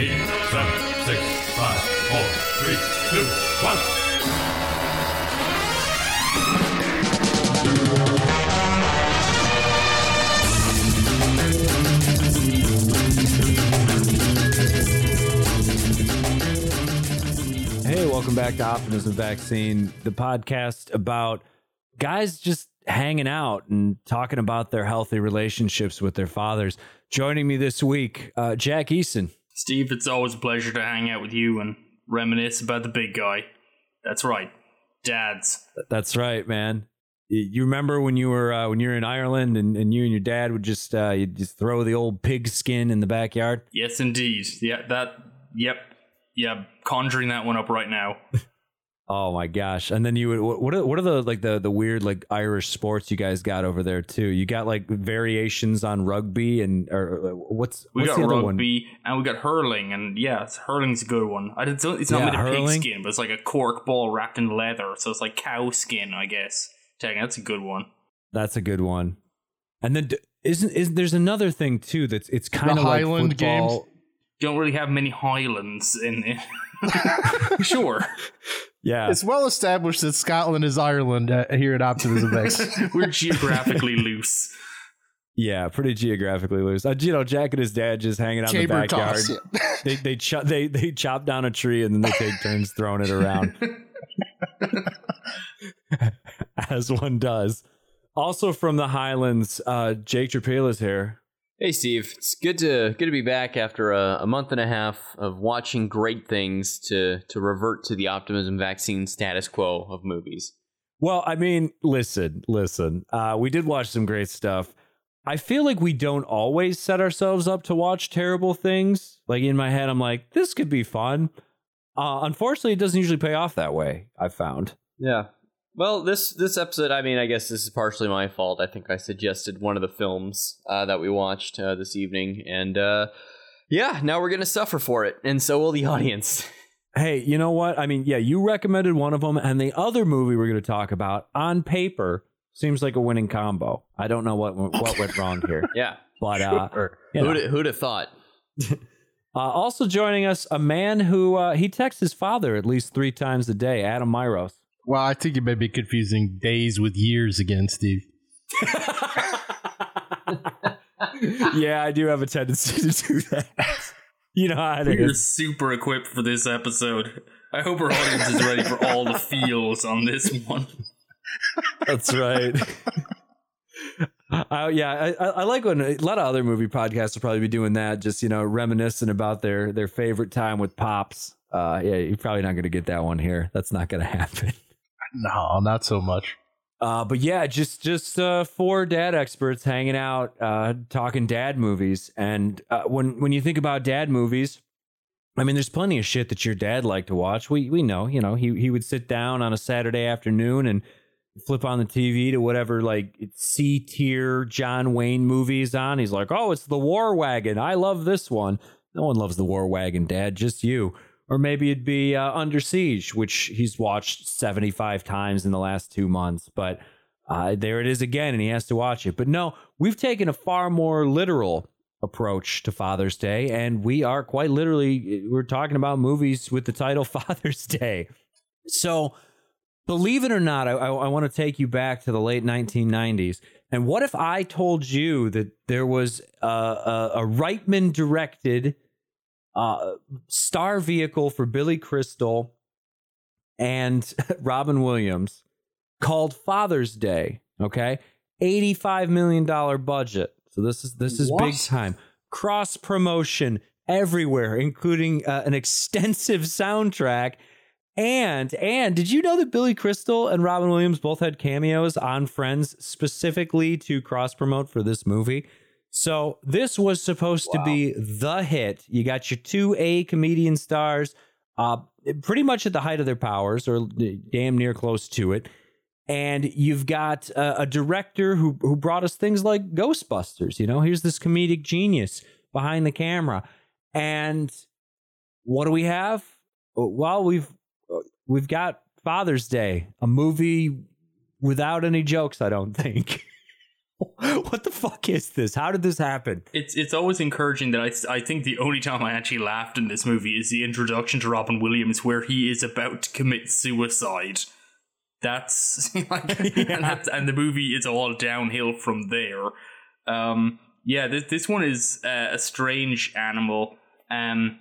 eight, seven, six, five, four, three, two, one. Hey, welcome back to Optimism Vaccine, the podcast about guys just hanging out and talking about their healthy relationships with their fathers. Joining me this week, uh, Jack Eason. Steve, it's always a pleasure to hang out with you and reminisce about the big guy. That's right, dads. That's right, man. You remember when you were uh, when you were in Ireland and, and you and your dad would just uh, you just throw the old pig skin in the backyard? Yes, indeed. Yeah, that. Yep. Yeah, conjuring that one up right now. Oh my gosh! And then you would what what are, what are the like the the weird like Irish sports you guys got over there too? You got like variations on rugby and or or what's We what's got the other one? rugby and we got hurling, and yeah, it's, hurling's a good one. I didn't, it's not Yeah, made of pig skin, but it's like a cork ball wrapped in leather, so it's like cow skin, I guess. Taking that's a good one. That's a good one. And then isn't is there's another thing too that's it's kind of like Highland football. Don't really have many highlands in it. sure, Yeah, It's well established that Scotland is Ireland uh, here at Optimism X. we're geographically loose. yeah, pretty geographically loose. Uh, you know, Jack and his dad just hanging out in the backyard. toss. They they chop they they chop down a tree and then they take turns throwing it around, as one does. Also from the Highlands, uh, Jake Trapila's here. Hey Steve, it's good to good to be back after a, a month and a half of watching great things to to revert to the optimism vaccine status quo of movies. Well, I mean, listen, listen. Uh, we did watch some great stuff. I feel like we don't always set ourselves up to watch terrible things. Like in my head, I'm like, this could be fun. Uh, unfortunately, it doesn't usually pay off that way. I've found. Yeah. Well, this this episode, I mean, I guess this is partially my fault. I think I suggested one of the films uh, that we watched uh, this evening, and uh, yeah, now we're gonna suffer for it, and so will the audience. Hey, you know what? I mean, yeah, you recommended one of them, and the other movie we're going to talk about on paper seems like a winning combo. I don't know what what went wrong here, Yeah. but uh, know. Who'd who'd have thought? Uh, also joining us, a man who uh, he texts his father at least three times a day, Adam Myros. Well, I think you may be confusing days with years again, Steve. yeah, I do have a tendency to do that. You know how it We're is. super equipped for this episode. I hope our audience is ready for all the feels on this one. That's right. Uh, yeah, I, I I like when a lot of other movie podcasts will probably be doing that, just you know, reminiscing about their their favorite time with pops. Uh, yeah, you're probably not going to get that one here. That's not going to happen. No, not so much. Uh, but yeah, just just uh, four dad experts hanging out, uh, talking dad movies. And uh, when when you think about dad movies, I mean, there's plenty of shit that your dad liked to watch. We we know, you know, he he would sit down on a Saturday afternoon and flip on the TV to whatever like C tier John Wayne movies on. He's like, oh, it's the War Wagon. I love this one. No one loves the War Wagon, Dad, just you. Or maybe it'd be uh, Under Siege, which he's watched 75 times in the last two months. But uh, there it is again, and he has to watch it. But no, we've taken a far more literal approach to Father's Day, and we are quite literally we're talking about movies with the title Father's Day. So, believe it or not, I, I, I want to take you back to the late 1990s. And what if I told you that there was a, a, a Reitman directed uh, star vehicle for Billy Crystal and Robin Williams called Father's Day? Okay, eighty-five million dollar budget. So this is this is big time. Cross promotion everywhere, including uh, an extensive soundtrack. And and did you know that Billy Crystal and Robin Williams both had cameos on Friends specifically to cross promote for this movie? So this was supposed to be the hit. You got your two A comedian stars, uh, pretty much at the height of their powers, or damn near close to it. And you've got a, a director who who brought us things like Ghostbusters. You know, here's this comedic genius behind the camera, and what do we have? Well, we've we've got Father's Day, a movie without any jokes. I don't think. what the fuck is this? How did this happen? It's it's always encouraging that I I think the only time I actually laughed in this movie is the introduction to Robin Williams where he is about to commit suicide. That's like and, that's, and the movie is all downhill from there. Um, yeah, this this one is uh, a strange animal. Um,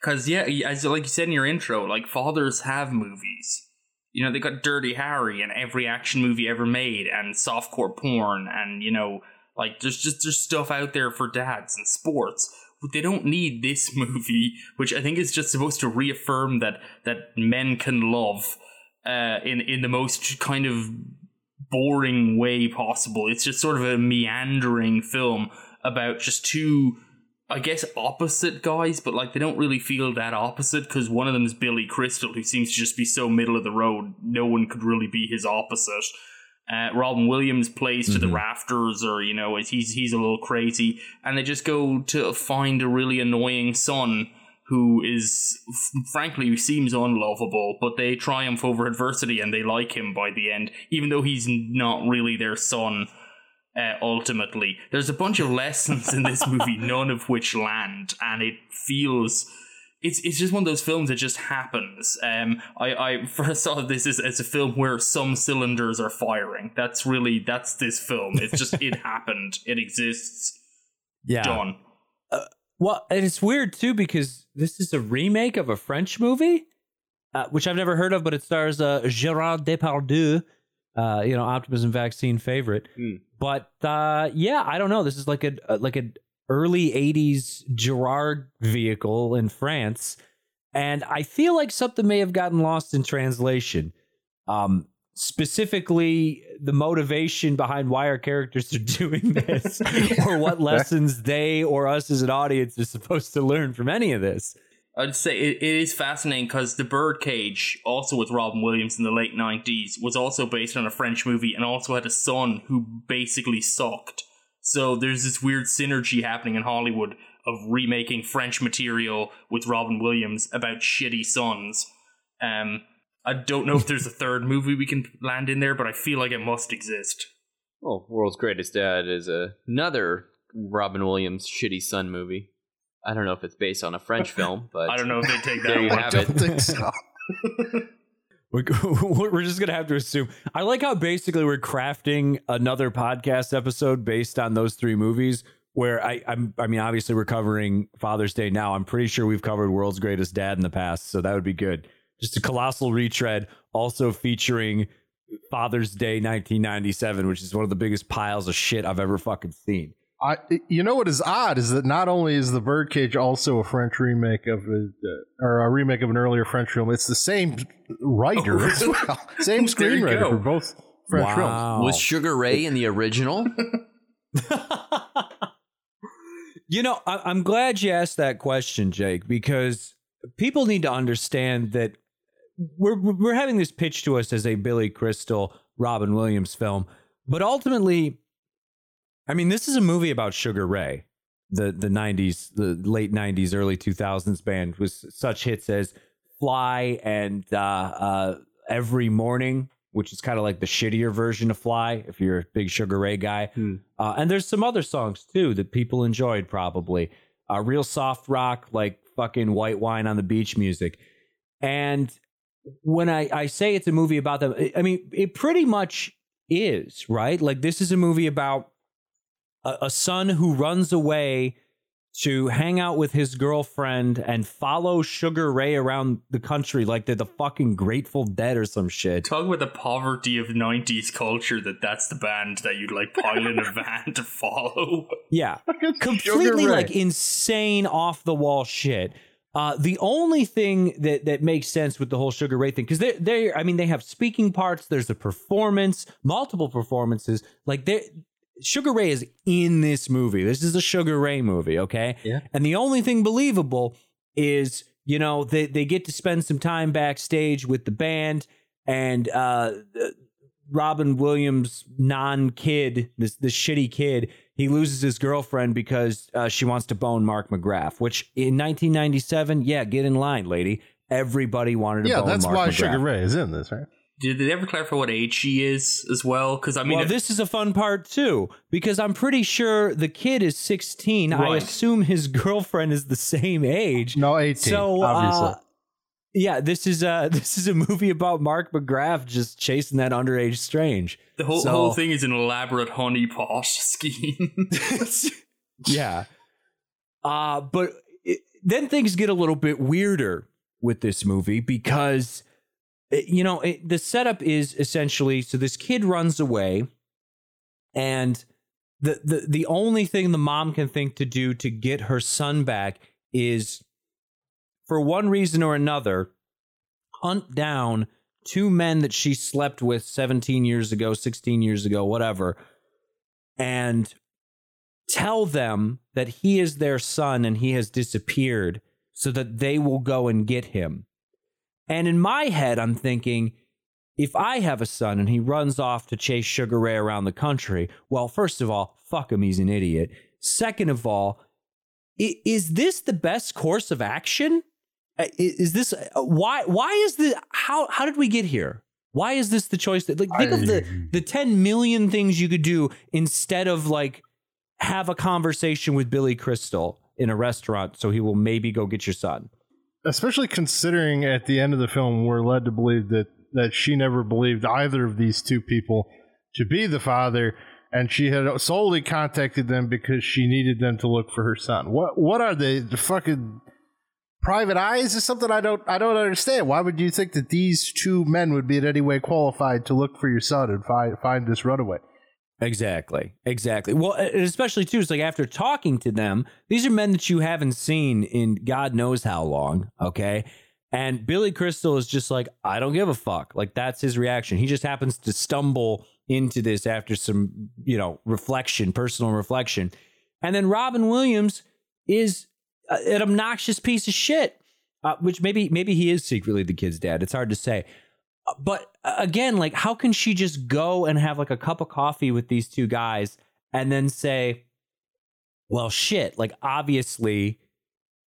because yeah, as like you said in your intro, like fathers have movies. You know, they got Dirty Harry and every action movie ever made, and softcore porn, and you know, like there's just there's stuff out there for dads and sports. But they don't need this movie, which I think is just supposed to reaffirm that that men can love uh, in in the most kind of boring way possible. It's just sort of a meandering film about just two I guess opposite guys, but like they don't really feel that opposite because one of them is Billy Crystal, who seems to just be so middle of the road. No one could really be his opposite. Uh, Robin Williams plays to Mm-hmm. the rafters, or you know, he's he's a little crazy, and they just go to find a really annoying son who is, f- frankly, who seems unlovable, but they triumph over adversity and they like him by the end, even though he's not really their son uh, ultimately. There's a bunch of lessons in this movie, none of which land, and it feels. It's, it's just one of those films that just happens. Um, I, I first saw this as, as a film where some cylinders are firing. That's really that's this film. It's just it happened. It exists. Yeah. Done. Well, and it's weird too because this is a remake of a French movie, uh, which I've never heard of, but it stars uh, Gerard Depardieu, uh, you know, Optimism Vaccine favorite. Hmm. But uh, yeah, I don't know. This is like a, a like an early '80s Gerard vehicle in France, and I feel like something may have gotten lost in translation. Um, specifically, the motivation behind why our characters are doing this, or what lessons they or us as an audience are supposed to learn from any of this. I'd say it, it is fascinating because The Birdcage, also with Robin Williams in the late 90s, was also based on a French movie and also had a son who basically sucked. So there's this weird synergy happening in Hollywood of remaking French material with Robin Williams about shitty sons. Um, I don't know if there's a third movie we can land in there, but I feel like it must exist. Well, World's Greatest Dad is another Robin Williams shitty son movie. I don't know if it's based on a French film, but I don't know if they take that there you one. have don't it. think so. We're, we're just gonna have to assume. I like how basically we're crafting another podcast episode based on those three movies. Where I, I'm, I mean, obviously we're covering Father's Day now. I'm pretty sure we've covered World's Greatest Dad in the past, so that would be good. Just a colossal retread, also featuring Father's Day 1997, which is one of the biggest piles of shit I've ever fucking seen. I, you know what is odd is that not only is the Birdcage also a French remake of a, uh, or a remake of an earlier French film, it's the same writer Oh, as well, same screenwriter for both French films. wow. Was Sugar Ray in the original? you know, I, I'm glad you asked that question, Jake, because people need to understand that we're we're having this pitched to us as a Billy Crystal, Robin Williams film, but ultimately, I mean, this is a movie about Sugar Ray, the the '90s, the late '90s, early 2000s band with such hits as "Fly" and uh, uh, "Every Morning." Which is kind of like the shittier version of Fly, if you're a big Sugar Ray guy. Uh, and there's some other songs too that people enjoyed probably. Uh, real soft rock, like fucking white wine on the beach music. And when I, I say it's a movie about them, I mean, it pretty much is, right? Like, this is a movie about a, a son who runs away to hang out with his girlfriend and follow Sugar Ray around the country like they're the fucking Grateful Dead or some shit. Talk about the poverty of 90s culture that that's the band that you'd like pile in a van to follow. Yeah. Completely like insane off the wall shit. Uh, the only thing that that makes sense with the whole Sugar Ray thing because they they I mean they have speaking parts. There's a performance, multiple performances. Like they Sugar Ray is in this movie. This is a Sugar Ray movie, okay? Yeah. And the only thing believable is you know they they get to spend some time backstage with the band and uh Robin Williams non kid, this this shitty kid, he loses his girlfriend because uh, she wants to bone Mark McGrath. Which in 1997, yeah, get in line, lady. Everybody wanted to Yeah, bone that's Mark why McGrath. Sugar Ray is in this, right? Did they ever clarify what age she is as well? Because I mean, well, if- this is a fun part too because I'm pretty sure the kid is 16. I assume his girlfriend is the same age. No, 18, So, obviously. uh, yeah, this is a this is a movie about Mark McGrath just chasing that underage strange. the whole so- whole thing is an elaborate honeypot scheme. yeah. Uh, but it, then things get a little bit weirder with this movie because, uh, Uh, you know, it, the setup is essentially so this kid runs away, and the, the, the only thing the mom can think to do to get her son back is, for one reason or another, hunt down two men that she slept with 17 years ago, 16 years ago, whatever, and tell them that he is their son and he has disappeared so that they will go and get him. And in my head, I'm thinking, if I have a son and he runs off to chase Sugar Ray around the country, well, first of all, fuck him, he's an idiot. Second of all, is this the best course of action? Uh, Is this uh, why? Why is the how? How did we get here? Why is this the choice? That like think of the the ten million things you could do instead of like have a conversation with Billy Crystal in a restaurant, so he will maybe go get your son. Especially considering at the end of the film we're led to believe that that she never believed either of these two people to be the father and she had solely contacted them because she needed them to look for her son. What what are they the fucking private eyes is something? I don't i don't understand. Why would you think that these two men would be in any way qualified to look for your son and find find this runaway Exactly. Exactly. Well, especially too, it's like after talking to them, these are men that you haven't seen in God knows how long. Okay. And Billy Crystal is just like, I don't give a fuck. Like that's his reaction. He just happens to stumble into this after some, you know, reflection, personal reflection. And then Robin Williams is an obnoxious piece of shit, uh, which maybe maybe he is secretly the kid's dad. It's hard to say. Uh, But again, like, how can she just go and have like a cup of coffee with these two guys and then say, "Well, shit, like obviously,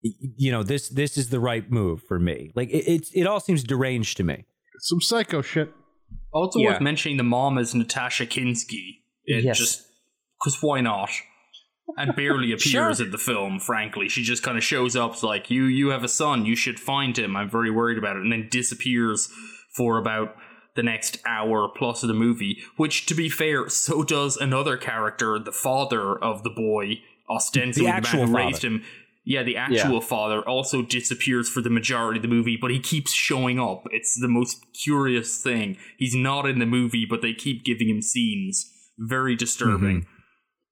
you know this this is the right move for me." Like it it's, it all seems deranged to me. some psycho shit Also Yeah. worth mentioning the mom is Natasha Kinski. It Yes. just because why not? And barely appears Sure. in the film. Frankly, she just kind of shows up like you. You have a son. You should find him. I'm very worried about it, and then disappears for about the next hour plus of the movie. Which, to be fair, so does another character, the father of the boy, ostensibly The the, actual man who father. raised him. Yeah, the actual father also disappears for the majority of the movie, but he keeps showing up. It's the most curious thing. He's not in the movie, but they keep giving him scenes. Very disturbing. Mm-hmm.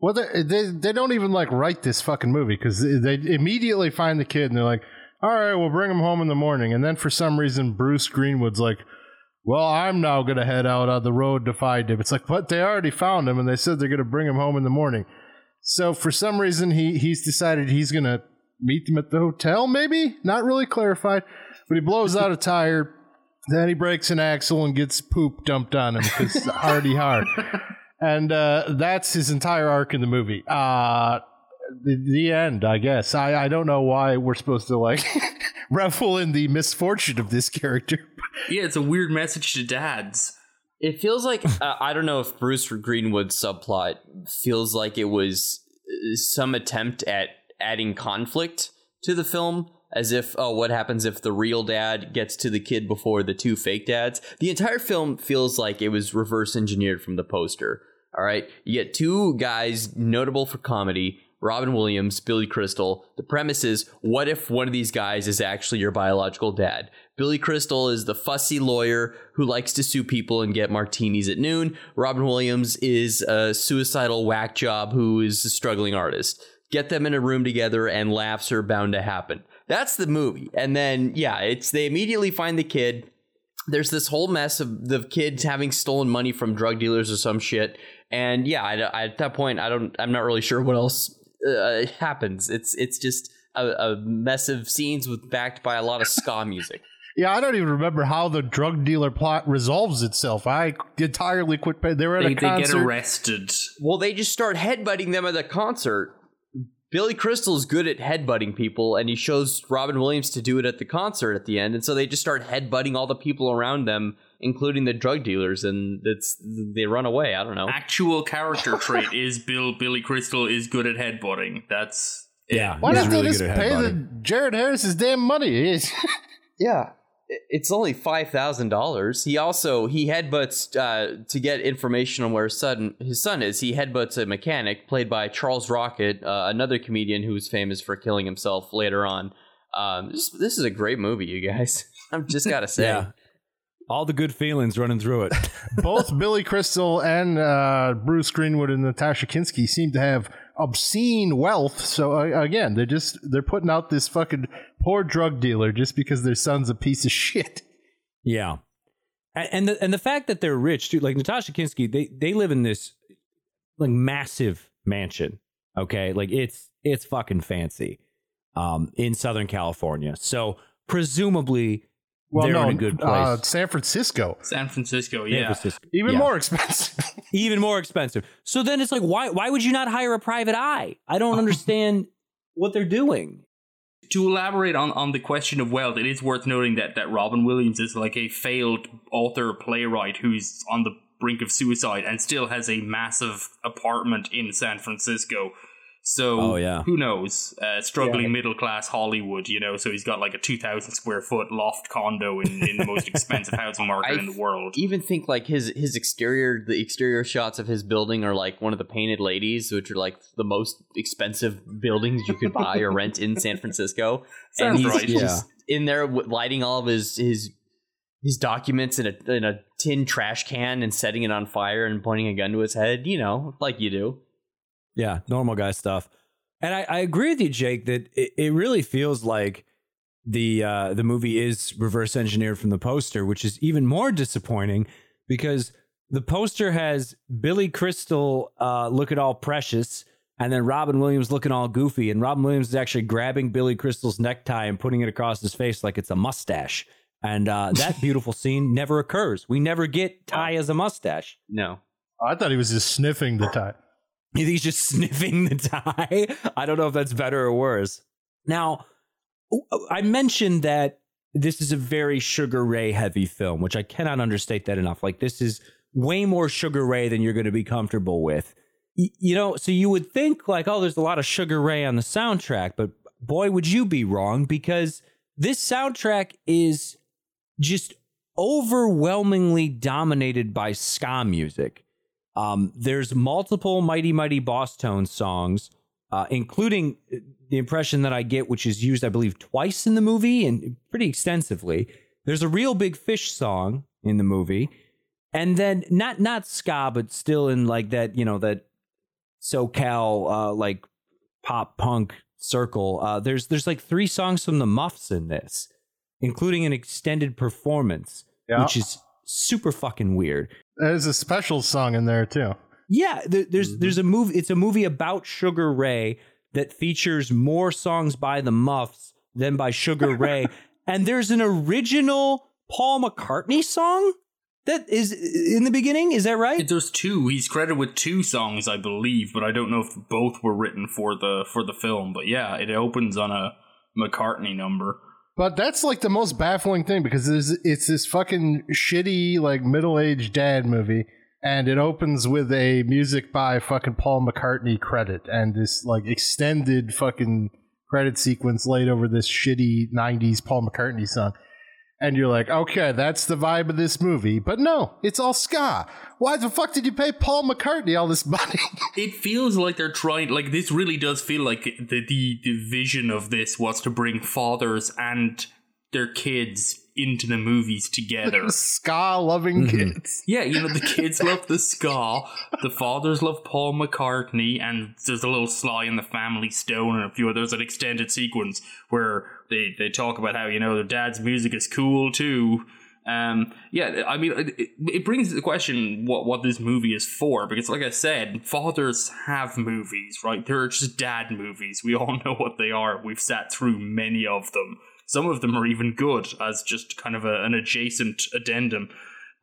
Well, they, they they don't even like write this fucking movie because they, they immediately find the kid and they're like, "All right, we'll bring him home in the morning." And then for some reason, Bruce Greenwood's like, "Well, I'm now gonna head out on the road to find him." It's like, but they already found him and they said they're gonna bring him home in the morning. So for some reason, he he's decided he's gonna meet them at the hotel. Maybe not really clarified, but he blows out a tire. Then he breaks an axle and gets poop dumped on him because hardy hard and uh, that's his entire arc in the movie. Uh, the, the end, I guess. I, I don't know why we're supposed to like revel in the misfortune of this character. Yeah, it's a weird message to dads. It feels like uh, I don't know if Bruce Greenwood's subplot feels like it was uh, some attempt at adding conflict to the film, as if oh, what happens if the real dad gets to the kid before the two fake dads? The entire film feels like it was reverse engineered from the poster. All right, you get two guys notable for comedy. Robin Williams, Billy Crystal. The premise is what if one of these guys is actually your biological dad? Billy Crystal is the fussy lawyer who likes to sue people and get martinis at noon. Robin Williams is a suicidal whack job who is a struggling artist. Get them in a room together and laughs are bound to happen. That's the movie. And then, yeah, it's they immediately find the kid. There's this whole mess of the kids having stolen money from drug dealers or some shit. And yeah, I, I- at that point, I don't, I'm not really sure what else uh, happens. It's it's just a, a mess of scenes with backed by a lot of ska music. Yeah, I don't even remember how the drug dealer plot resolves itself. I entirely quit paying. They were at They, a they get arrested. Well, they just start headbutting them at the concert Billy Crystal's good at headbutting people, and he shows Robin Williams to do it at the concert at the end, and so they just start headbutting all the people around them, including the drug dealers, and it's they run away. I don't know. Actual character trait is Bill Billy Crystal is good at headbutting. That's it. Yeah. Why he's don't they just pay the. Jared Harris his damn money? He's- Yeah. It's only five thousand dollars. He also he headbutts uh, to get information on where his son his son is. He headbutts a mechanic played by Charles Rocket, uh, another comedian who's famous for killing himself later on. Um, this, this is a great movie, you guys. I'm just gotta say. Yeah. All the good feelings running through it. Both Billy Crystal and uh, Bruce Greenwood and Natasha Kinski seem to have obscene wealth. So uh, again, they're just they're putting out this fucking poor drug dealer just because their son's a piece of shit. Yeah, and and the and the fact that they're rich too, like Natasha Kinski, they they live in this like massive mansion. Okay, like it's it's fucking fancy, um, in Southern California. So presumably Well, they're no, in a good place. Uh, San Francisco, San Francisco, San yeah. Francisco. even Yeah. more expensive. even more expensive. So then it's like, why why would you not hire a private eye? I don't understand what they're doing. to elaborate on, on the question of wealth, it is worth noting that, that Robin Williams is like a failed author playwright who's on the brink of suicide and still has a massive apartment in San Francisco. So Oh, yeah. who knows? Uh, struggling middle class Hollywood, you know. So he's got like a two thousand square foot loft condo in, in the most expensive housing market I in the world. Even think like his his exterior, the exterior shots of his building are like one of the painted ladies, which are like the most expensive buildings you could buy or rent in San Francisco. and he's right. just in there lighting all of his his his documents in a in a tin trash can and setting it on fire and pointing a gun to his head. You know, like you do. Yeah, normal guy stuff. And I, I agree with you, Jake, that it, it really feels like the uh, the movie is reverse engineered from the poster, which is even more disappointing because the poster has Billy Crystal uh, looking all precious, and then Robin Williams looking all goofy, and Robin Williams is actually grabbing Billy Crystal's necktie and putting it across his face like it's a mustache. And uh, that beautiful scene never occurs. We never get tie as a mustache. No. I thought he was just sniffing the tie. He's just sniffing the tie? I don't know if that's better or worse. Now, I mentioned that this is a very Sugar Ray heavy film, which I cannot understate that enough. Like, this is way more Sugar Ray than you're going to be comfortable with. Y- You know, so you would think, like, oh, there's a lot of Sugar Ray on the soundtrack, but boy, would you be wrong because this soundtrack is just overwhelmingly dominated by ska music. Um, there's multiple Mighty Mighty Bosstones songs, uh, including the impression that I get, which is used, I believe, twice in the movie and pretty extensively. There's a real big fish song in the movie, and then not not ska, but still in like that, you know, that SoCal uh, like pop punk circle. Uh, there's there's like three songs from the Muffs in this, including an extended performance, Yeah. which is super fucking weird. There's a special song in there too. Yeah, there, there's mm-hmm. there's a movie. It's a movie about Sugar Ray that features more songs by the Muffs than by Sugar Ray, and there's an original Paul McCartney song that is in the beginning. Is that right? There's two. He's credited with two songs, I believe, but I don't know if both were written for the for the film. But yeah, it opens on a McCartney number. But that's like the most baffling thing because it's, it's this fucking shitty like middle aged dad movie, and it opens with a music by fucking Paul McCartney credit and this like extended fucking credit sequence laid over this shitty '90s Paul McCartney song. And you're like, okay, that's the vibe of this movie. But no, it's all ska. Why the fuck did you pay Paul McCartney all this money? It feels like they're trying. Like this really does feel like the the, the vision of this was to bring fathers and their kids into the movies together. ska loving kids. Yeah, you know, the kids love the ska, the fathers love Paul McCartney, and there's a little Sly and the Family Stone and a few others, an extended sequence where they, they talk about how, you know, their dad's music is cool too. Um, yeah, I mean, it, it brings the question what, what this movie is for, because like I said, fathers have movies, right? They're just dad movies. We all know what they are. We've sat through many of them. Some of them are even good as just kind of a, an adjacent addendum.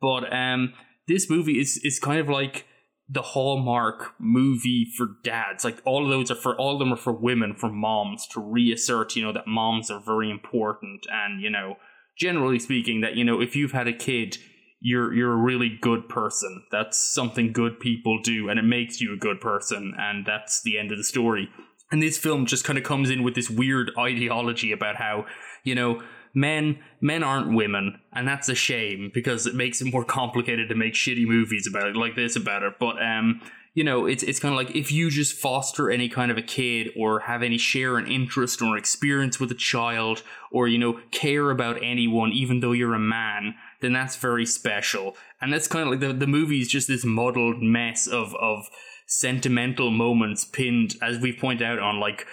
But um, this movie is is kind of like the hallmark movie for dads. Like all of those are for all of them are for women, for moms to reassert, you know, that moms are very important and, you know, generally speaking, that, you know, if you've had a kid, you're you're a really good person. That's something good people do, and it makes you a good person, and that's the end of the story. And this film just kind of comes in with this weird ideology about how, you know, men men aren't women, and that's a shame because it makes it more complicated to make shitty movies about it like this about it. But um, you know, it's it's kind of like if you just foster any kind of a kid or have any share an interest or experience with a child or you know care about anyone, even though you're a man, then that's very special. And that's kind of like the the movie is just this muddled mess of of sentimental moments pinned, as we point out, on like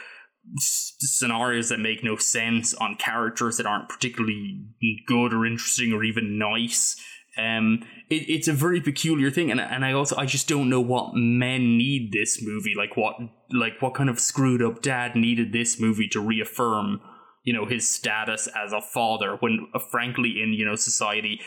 scenarios that make no sense, on characters that aren't particularly good or interesting or even nice. Um, it, it's a very peculiar thing, and and I also I just don't know what men need this movie, like what like what kind of screwed up dad needed this movie to reaffirm, you know, his status as a father. When uh, frankly, in you know society,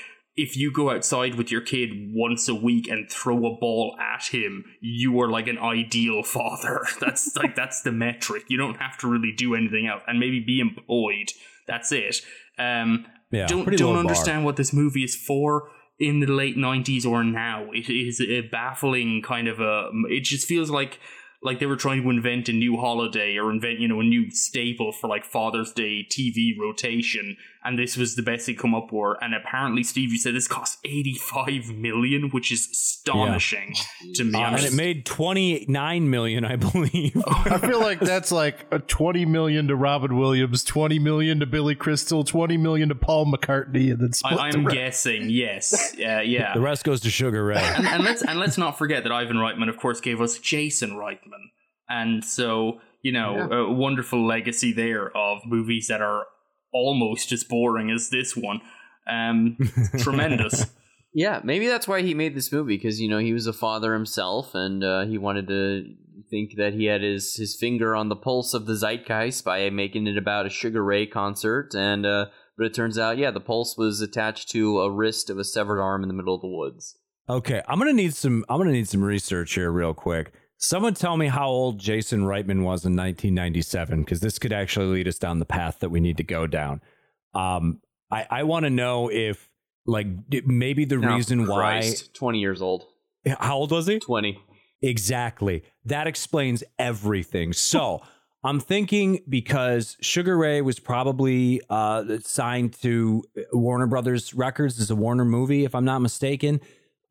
if you go outside with your kid once a week and throw a ball at him, you are like an ideal father. That's like that's the metric. You don't have to really do anything else, and maybe be employed. That's it. Um, Yeah, don't don't low bar. understand what this movie is for in the late 90s or now it is a baffling kind of a it just feels like like they were trying to invent a new holiday or invent you know a new staple for like father's day tv rotation and this was the best they come up with and apparently steve you said this cost 85 million which is astonishing to me Uh, and it made 29 million, I believe. I feel like that's like a 20 million to Robin Williams, 20 million to Billy Crystal, 20 million to Paul McCartney, and then split I, I'm rest. guessing yes uh, yeah the rest goes to Sugar Ray. and, and let's and let's not forget that Ivan Reitman, of course, gave us Jason Reitman, and so you know a wonderful legacy there of movies that are almost as boring as this one. Um, tremendous. Yeah, maybe that's why he made this movie because you know he was a father himself, and uh, he wanted to think that he had his his finger on the pulse of the zeitgeist by making it about a Sugar Ray concert. And uh, but it turns out, yeah, the pulse was attached to a wrist of a severed arm in the middle of the woods. Okay, I'm gonna need some. I'm gonna need some research here, real quick. Someone tell me how old Jason Reitman was in 1997, because this could actually lead us down the path that we need to go down. Um, I I want to know if like maybe the Oh, reason Christ, twenty years old. How old was he? twenty. Exactly. That explains everything. So I'm thinking because Sugar Ray was probably uh, signed to Warner Brothers Records as a Warner movie, if I'm not mistaken.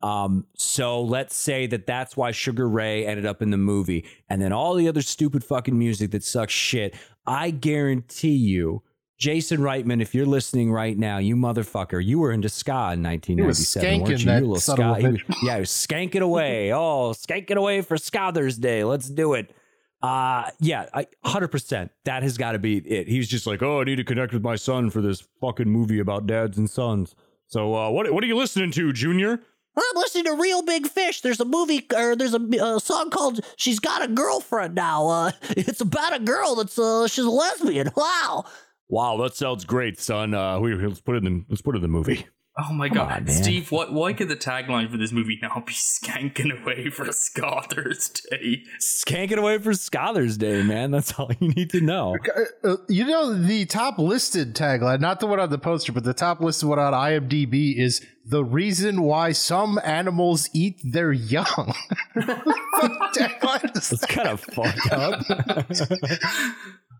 Um, so let's say that that's why Sugar Ray ended up in the movie, and then all the other stupid fucking music that sucks shit. I guarantee you, Jason Reitman, if you're listening right now, you motherfucker, you were into ska in 1997, weren't you? that you little ska. he was- yeah, he was skanking away. Oh, skanking away for Scother's Day. Let's do it. Uh yeah, I, 100%. That has got to be it. He's just like, "Oh, I need to connect with my son for this fucking movie about dads and sons." So, uh what what are you listening to, Junior? I'm listening to Real Big Fish. There's a movie, or there's a, a song called "She's Got a Girlfriend Now." Uh, it's about a girl that's uh, she's a lesbian. Wow. Wow, that sounds great, son. Uh we, let's put it in let's put it in the movie. Oh my Come god, on. Steve! What? Why could the tagline for this movie now be "skanking away for Scother's Day"? Skanking away for Scholars Day, man. That's all you need to know. Uh, you know, the top listed tagline, not the one on the poster, but the top listed one on IMDb is the reason why some animals eat their young. What tagline is It's kind of fucked up.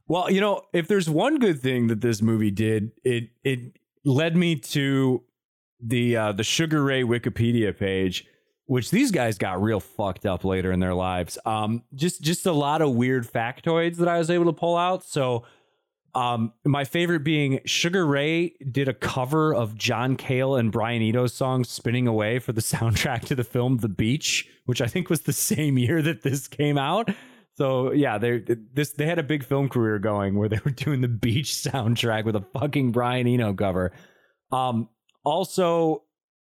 well, you know, if there's one good thing that this movie did, it it led me to the uh, the Sugar Ray Wikipedia page, which these guys got real fucked up later in their lives. Um, just just a lot of weird factoids that I was able to pull out. So. Um, my favorite being Sugar Ray did a cover of John Cale and Brian Eno's song "Spinning Away" for the soundtrack to the film The Beach, which I think was the same year that this came out. So yeah, they this they had a big film career going where they were doing the Beach soundtrack with a fucking Brian Eno cover. Um, also,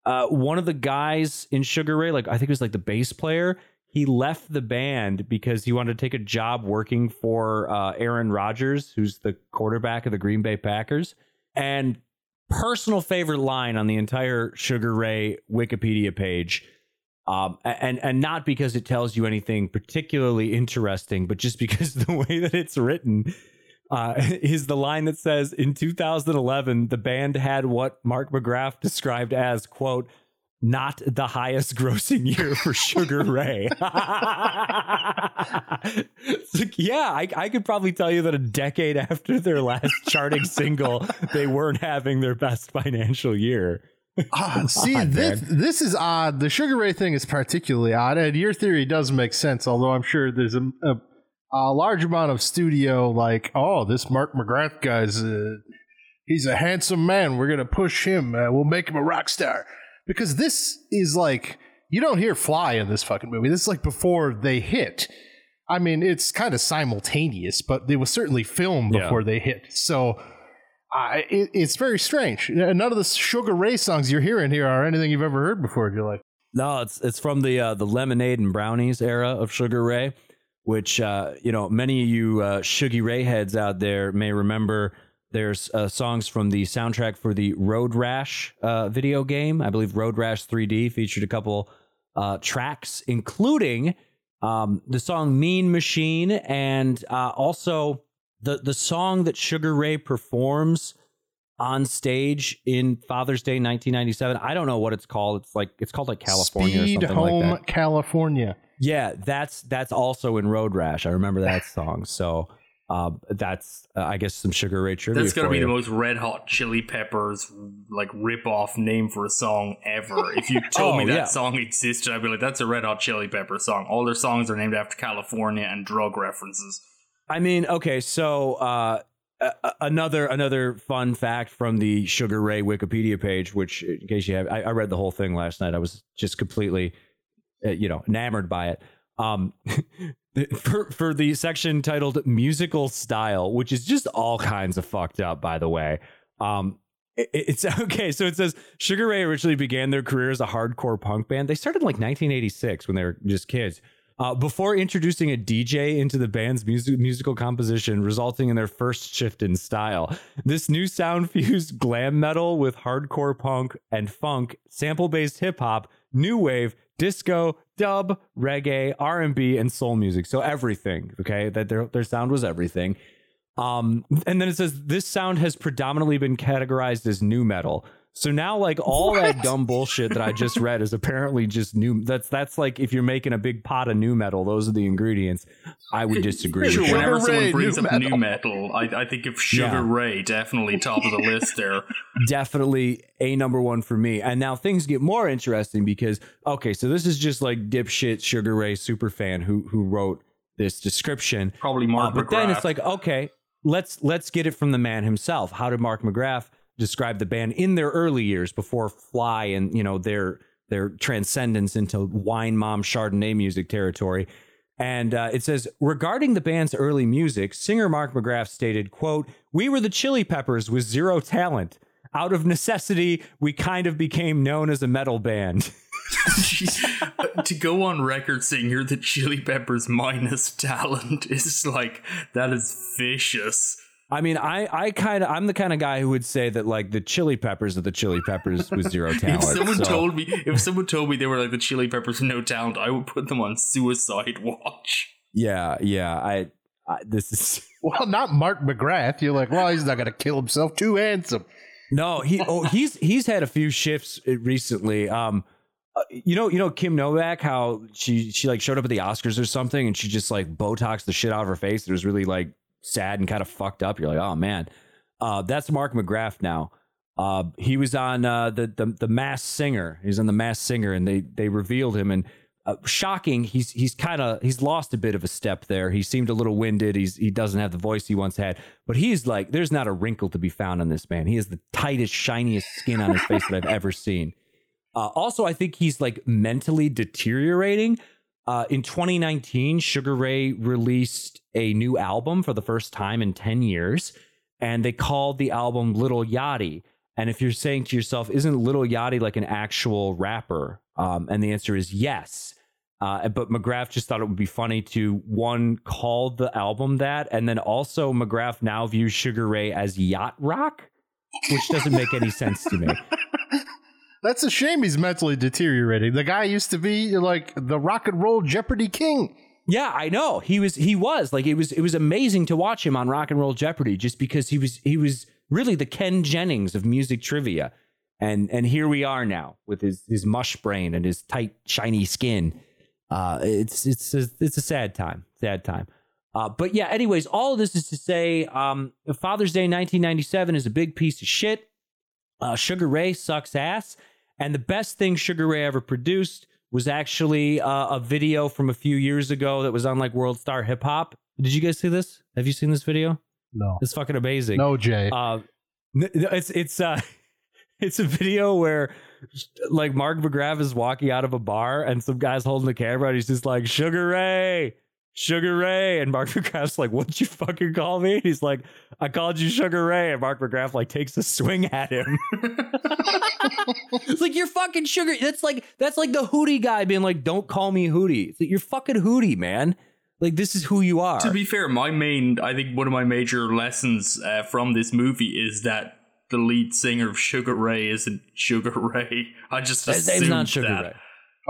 uh, one of the guys in Sugar Ray, like I think it was like the bass player, he left the band because he wanted to take a job working for uh, Aaron Rodgers, who's the quarterback of the Green Bay Packers. And personal favorite line on the entire Sugar Ray Wikipedia page. Um, and and not because it tells you anything particularly interesting, but just because the way that it's written uh, is the line that says in 2011 the band had what Mark McGrath described as quote not the highest grossing year for Sugar Ray. like, yeah, I, I could probably tell you that a decade after their last charting single, they weren't having their best financial year. Ah, see, this this is odd. The Sugar Ray thing is particularly odd, and your theory does make sense. Although I'm sure there's a, a, a large amount of studio like, oh, this Mark McGrath guy's uh, he's a handsome man. We're gonna push him. Uh, we'll make him a rock star because this is like you don't hear Fly in this fucking movie. This is like before they hit. I mean, it's kind of simultaneous, but it was certainly filmed Yeah. before they hit. So I it, it's very strange. None of the Sugar Ray songs you're hearing here are anything you've ever heard before in your life. No, it's it's from the uh, the lemonade and brownies era of Sugar Ray, which uh, you know many of you uh, Ray heads out there may remember. There's uh, songs from the soundtrack for the Road Rash uh, video game. I believe Road Rash 3D featured a couple uh, tracks, including um, the song "Mean Machine" and uh, also the the song that Sugar Ray performs on stage in Father's Day 1997. I don't know what it's called. It's like it's called like California Speed or something Home like that. California. Yeah, that's that's also in Road Rash. I remember that song. So uh, that's uh, I guess some Sugar Ray trivia. That's gonna be you. the most Red Hot Chili Peppers like rip off name for a song ever. If you told Oh, me that yeah. song existed, I'd be like, "That's a Red Hot Chili Pepper song." All their songs are named after California and drug references. I mean, okay, so uh, a- another another fun fact from the Sugar Ray Wikipedia page, which in case you have, I, I read the whole thing last night. I was just completely, uh, you know, enamored by it. Um, for for the section titled musical style, which is just all kinds of fucked up, by the way. Um, it- it's okay. So it says Sugar Ray originally began their career as a hardcore punk band. They started in like 1986 when they were just kids. Uh, before introducing a DJ into the band's music, musical composition, resulting in their first shift in style. This new sound fused glam metal with hardcore punk and funk, sample-based hip hop, new wave, disco, dub, reggae, R&B, and soul music. So everything. Okay, that their their sound was everything. Um, and then it says this sound has predominantly been categorized as new metal. So now, like all that dumb bullshit that I just read is apparently just new. That's that's like if you're making a big pot of new metal, those are the ingredients. I would disagree. Sure, with that. whenever Sugar someone brings new up new metal, I, I think of Sugar Yeah. Ray definitely top of the list there. definitely a number one for me. And now things get more interesting because okay, so this is just like dipshit Sugar Ray super fan who who wrote this description. Probably Uh, Mark but McGrath. then it's like, okay, let's let's get it from the man himself. How did Mark McGrath describe the band in their early years before Fly and you know their their transcendence into wine mom Chardonnay music territory? And uh, it says regarding the band's early music, singer Mark McGrath stated, "quote We were the Chili Peppers with zero talent. Out of necessity, we kind of became known as a metal band." Jeez. to go on record saying you're the Chili Peppers minus talent is like that is vicious. I mean, I, I kind of, I'm the kind of guy who would say that like the Chili Peppers are the Chili Peppers with zero talent. If someone so- told me, if someone told me they were like the Chili Peppers with no talent, I would put them on suicide watch. yeah, yeah, I, I, this is Well, not Mark McGrath. You're like, well, he's not going to kill himself. Too handsome. no, he, oh, he's he's had a few shifts uh, recently. Um, uh, you know, you know Kim Novak, how she she like showed up at the Oscars or something, and she just like Botox the shit out of her face. It was really like sad and kind of fucked up. You're like, oh man, uh, that's Mark McGrath now. Uh, he was on uh, the the the Masked Singer. He's on the Masked Singer, and they they revealed him and. Uh, shocking. He's he's kind of he's lost a bit of a step there. He seemed a little winded. He's he doesn't have the voice he once had. But he's like, there's not a wrinkle to be found on this man. He has the tightest, shiniest skin on his face that I've ever seen. Uh, also, I think he's like mentally deteriorating. Uh, in 2019, Sugar Ray released a new album for the first time in 10 years, and they called the album Little Yachty. And if you're saying to yourself, isn't Little Yachty like an actual rapper? Um, and the answer is yes. Uh, but McGrath just thought it would be funny to one call the album that, and then also McGrath now views Sugar Ray as yacht rock, which doesn't make any sense to me. That's a shame he's mentally deteriorating. The guy used to be like the rock and roll Jeopardy king. Yeah, I know. He was he was like it was it was amazing to watch him on Rock and Roll Jeopardy just because he was he was really the Ken Jennings of music trivia. And and here we are now with his his mush brain and his tight shiny skin. Uh it's it's a, it's a sad time. Sad time. Uh, but yeah, anyways, all of this is to say um, Father's Day 1997 is a big piece of shit. Uh, Sugar Ray sucks ass. And the best thing Sugar Ray ever produced was actually uh, a video from a few years ago that was on like World Star Hip Hop. Did you guys see this? Have you seen this video? No, It's fucking amazing. no, Jay. Uh, it's it's uh, it's a video where like Mark McGrath is walking out of a bar and some guy's holding the camera and he's just like Sugar Ray, Sugar Ray, and Mark McGrath's like, "What'd you fucking call me?" And he's like, "I called you Sugar Ray," and Mark McGrath like takes a swing at him. it's like you're fucking Sugar. That's like that's like the Hootie guy being like, "Don't call me Hootie." It's like you're fucking Hootie, man. Like this is who you are. To be fair, my main, I think one of my major lessons uh, from this movie is that the lead singer of Sugar Ray isn't Sugar Ray. I just His name's assumed not Sugar that. Ray.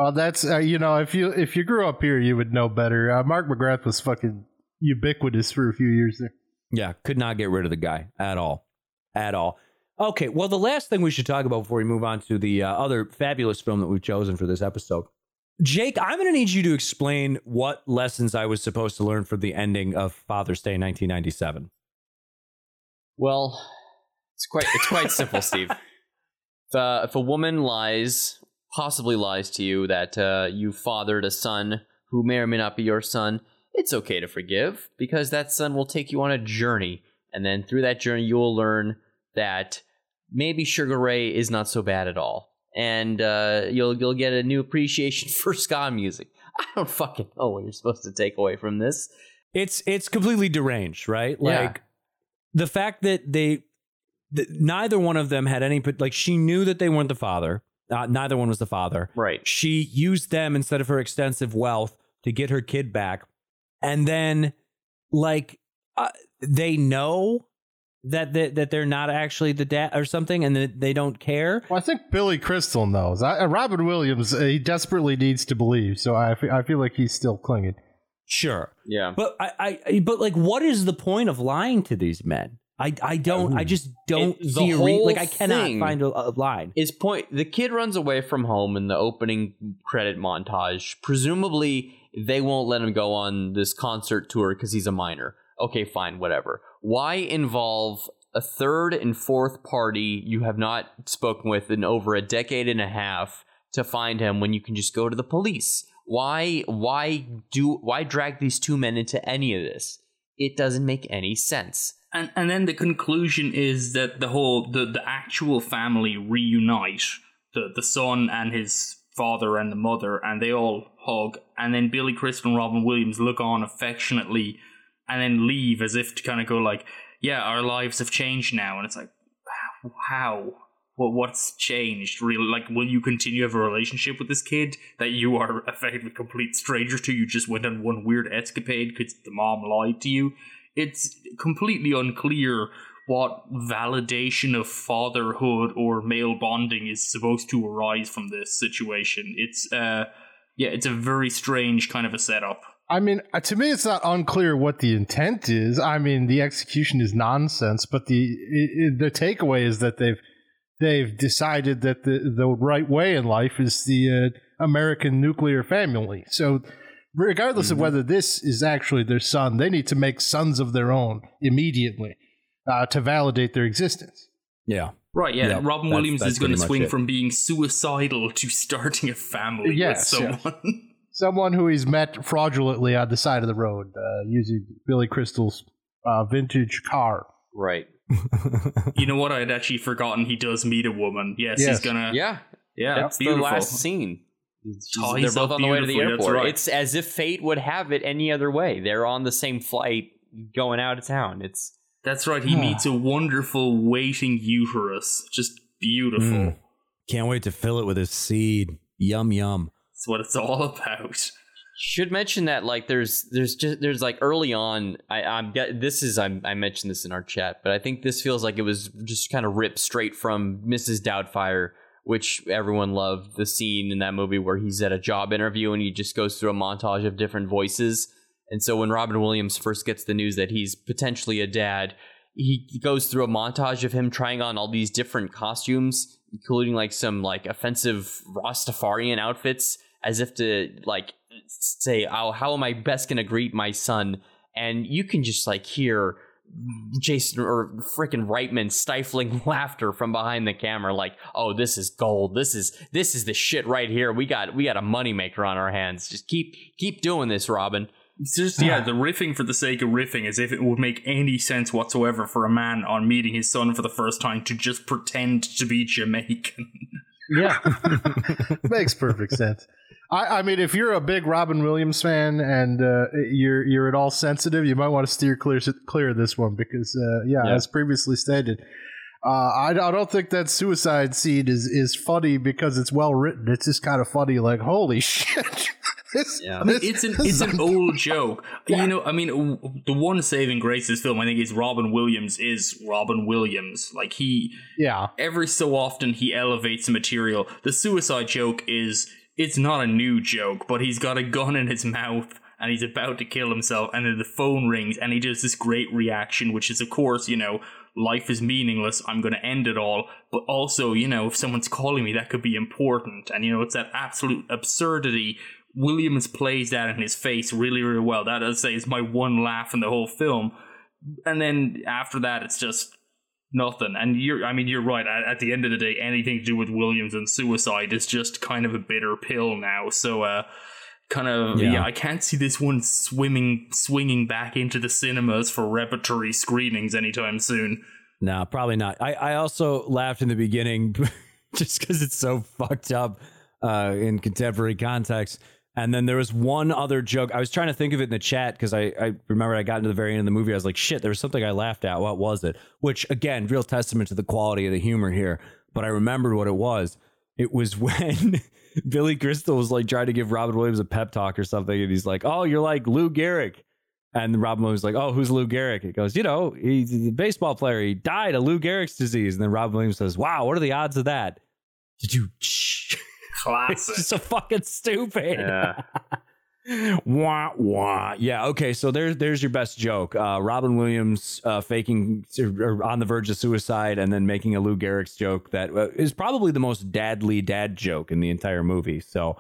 Oh, that's uh, you know, if you if you grew up here, you would know better. Uh, Mark McGrath was fucking ubiquitous for a few years there. Yeah, could not get rid of the guy at all. At all. Okay, well, the last thing we should talk about before we move on to the uh, other fabulous film that we've chosen for this episode. Jake, I'm going to need you to explain what lessons I was supposed to learn from the ending of Father's Day 1997. Well, it's quite it's quite simple, Steve. If, uh, if a woman lies, possibly lies to you that uh, you fathered a son who may or may not be your son, it's okay to forgive because that son will take you on a journey, and then through that journey you will learn that maybe Sugar Ray is not so bad at all, and uh, you'll you'll get a new appreciation for ska music. I don't fucking know what you're supposed to take away from this. It's it's completely deranged, right? Yeah. Like the fact that they that neither one of them had any like she knew that they weren't the father. Uh, neither one was the father. Right. she used them instead of her extensive wealth to get her kid back and then like uh, they know that that that they're not actually the dad or something and that they don't care Well, I think Billy Crystal knows. I, uh, Robin Williams, uh, he desperately needs to believe, so I I feel like he's still clinging. sure Yeah. but I, I but like what is the point of lying to these men i i don't i hmm. just don't It- see a re- like i cannot find a, a line His point the kid runs away from home in the opening credit montage. Presumably, they won't let him go on this concert tour because he's a minor. Okay, fine, whatever. Why involve a third and fourth party you have not spoken with in over a decade and a half to find him when you can just go to the police? Why why do why drag these two men into any of this? It doesn't make any sense. And and then the conclusion is that the whole the, the actual family reunite the the son and his father and the mother and they all hug and then Billy Crystal and Robin Williams look on affectionately and then leave as if to kind of go like yeah our lives have changed now and it's like how what what's changed really like will you continue to have a relationship with this kid that you are effectively a complete stranger to you just went on one weird escapade because the mom lied to you it's completely unclear what validation of fatherhood or male bonding is supposed to arise from this situation. It's uh yeah, it's a very strange kind of a setup. I mean, uh, to me, it's not unclear what the intent is. I mean, the execution is nonsense, but the the takeaway is that they've they've decided that the the right way in life is the uh, American nuclear family. So, regardless of whether this is actually their son, they need to make sons of their own immediately uh, to validate their existence. yeah Right, yeah. Yeah, Robin that's- Williams that's is going to swing from being suicidal to starting a family Yes, with yes. someone. Someone who he's met fraudulently on the side of the road uh, using Billy Crystal's uh, vintage car. Right. You know what? I had actually forgotten he does meet a woman. Yes, Yes. he's gonna. Yeah. yeah, That's beautiful. the last scene. Ties They're both on the way to the airport. right. It's as if fate would have it any other way. They're on the same flight going out of town. It's That's right. He meets a wonderful waiting uterus. Just beautiful. Mm. can't wait to fill it with his seed yum yum That's what it's all about. Should mention that like there's there's just there's like early on I I'm this is I'm, I mentioned this in our chat, but I think this feels like it was just kind of ripped straight from Mrs. Doubtfire which everyone loved the scene in that movie where he's at a job interview and he just goes through a montage of different voices. And so when Robin Williams first gets the news that he's potentially a dad, he goes through a montage of him trying on all these different costumes, including like some like offensive Rastafarian outfits, as if to like say, "Oh, how am I best gonna greet my son?" And you can just like hear Jason or freaking Reitman stifling laughter from behind the camera, like, "Oh, this is gold. This is this is the shit right here. We got we got a moneymaker on our hands. Just keep keep doing this, Robin." It's just yeah, the riffing for the sake of riffing, as if it would make any sense whatsoever for a man on meeting his son for the first time to just pretend to be Jamaican. Yeah, makes perfect sense. I, I mean, if you're a big Robin Williams fan and uh, you're you're at all sensitive, you might want to steer clear clear of this one because, uh, yeah, Yeah. as previously stated, uh, I, I don't think that suicide scene is is funny because it's well written. It's just kind of funny, like holy shit. this, Yeah. I mean, this- it's an it's an old joke. You know, I mean, the one saving grace of this film, I think, is Robin Williams is Robin Williams. Like he, yeah, every so often, he elevates the material. The suicide joke is it's not a new joke, but he's got a gun in his mouth and he's about to kill himself, and then the phone rings, and he does this great reaction, which is, of course, you know. Life is meaningless. I'm going to end it all. But also, you know, if someone's calling me, that could be important. And, you know, it's that absolute absurdity Williams plays that in his face really, really well. That I'd say is my one laugh in the whole film. And then after that, it's just nothing. And you're, I mean, you're right. At, at the end of the day, anything to do with Williams and suicide is just kind of a bitter pill now. So, uh, kind of, Yeah. yeah. I can't see this one swimming, swinging back into the cinemas for repertory screenings anytime soon. No, probably not. I, I also laughed in the beginning just because it's so fucked up uh, in contemporary context. And then there was one other joke. I was trying to think of it in the chat because I, I remember I got into the very end of the movie. I was like, shit, there was something I laughed at. What was it? Which, again, real testament to the quality of the humor here. But I remembered what it was. It was when Billy Crystal was like trying to give Robin Williams a pep talk or something. And he's like, oh, you're like Lou Gehrig. And Robin Williams was like, "Oh, who's Lou Gehrig?" He goes, "You know, he's a baseball player. He died of Lou Gehrig's disease." And then Robin Williams says, "Wow, what are the odds of that?" Did you? It's Classic. just so fucking stupid. Yeah. wah wah. Yeah. Okay. So there's there's your best joke. Uh, Robin Williams uh, faking or on the verge of suicide and then making a Lou Gehrig's joke that uh, is probably the most dadly dad joke in the entire movie. So,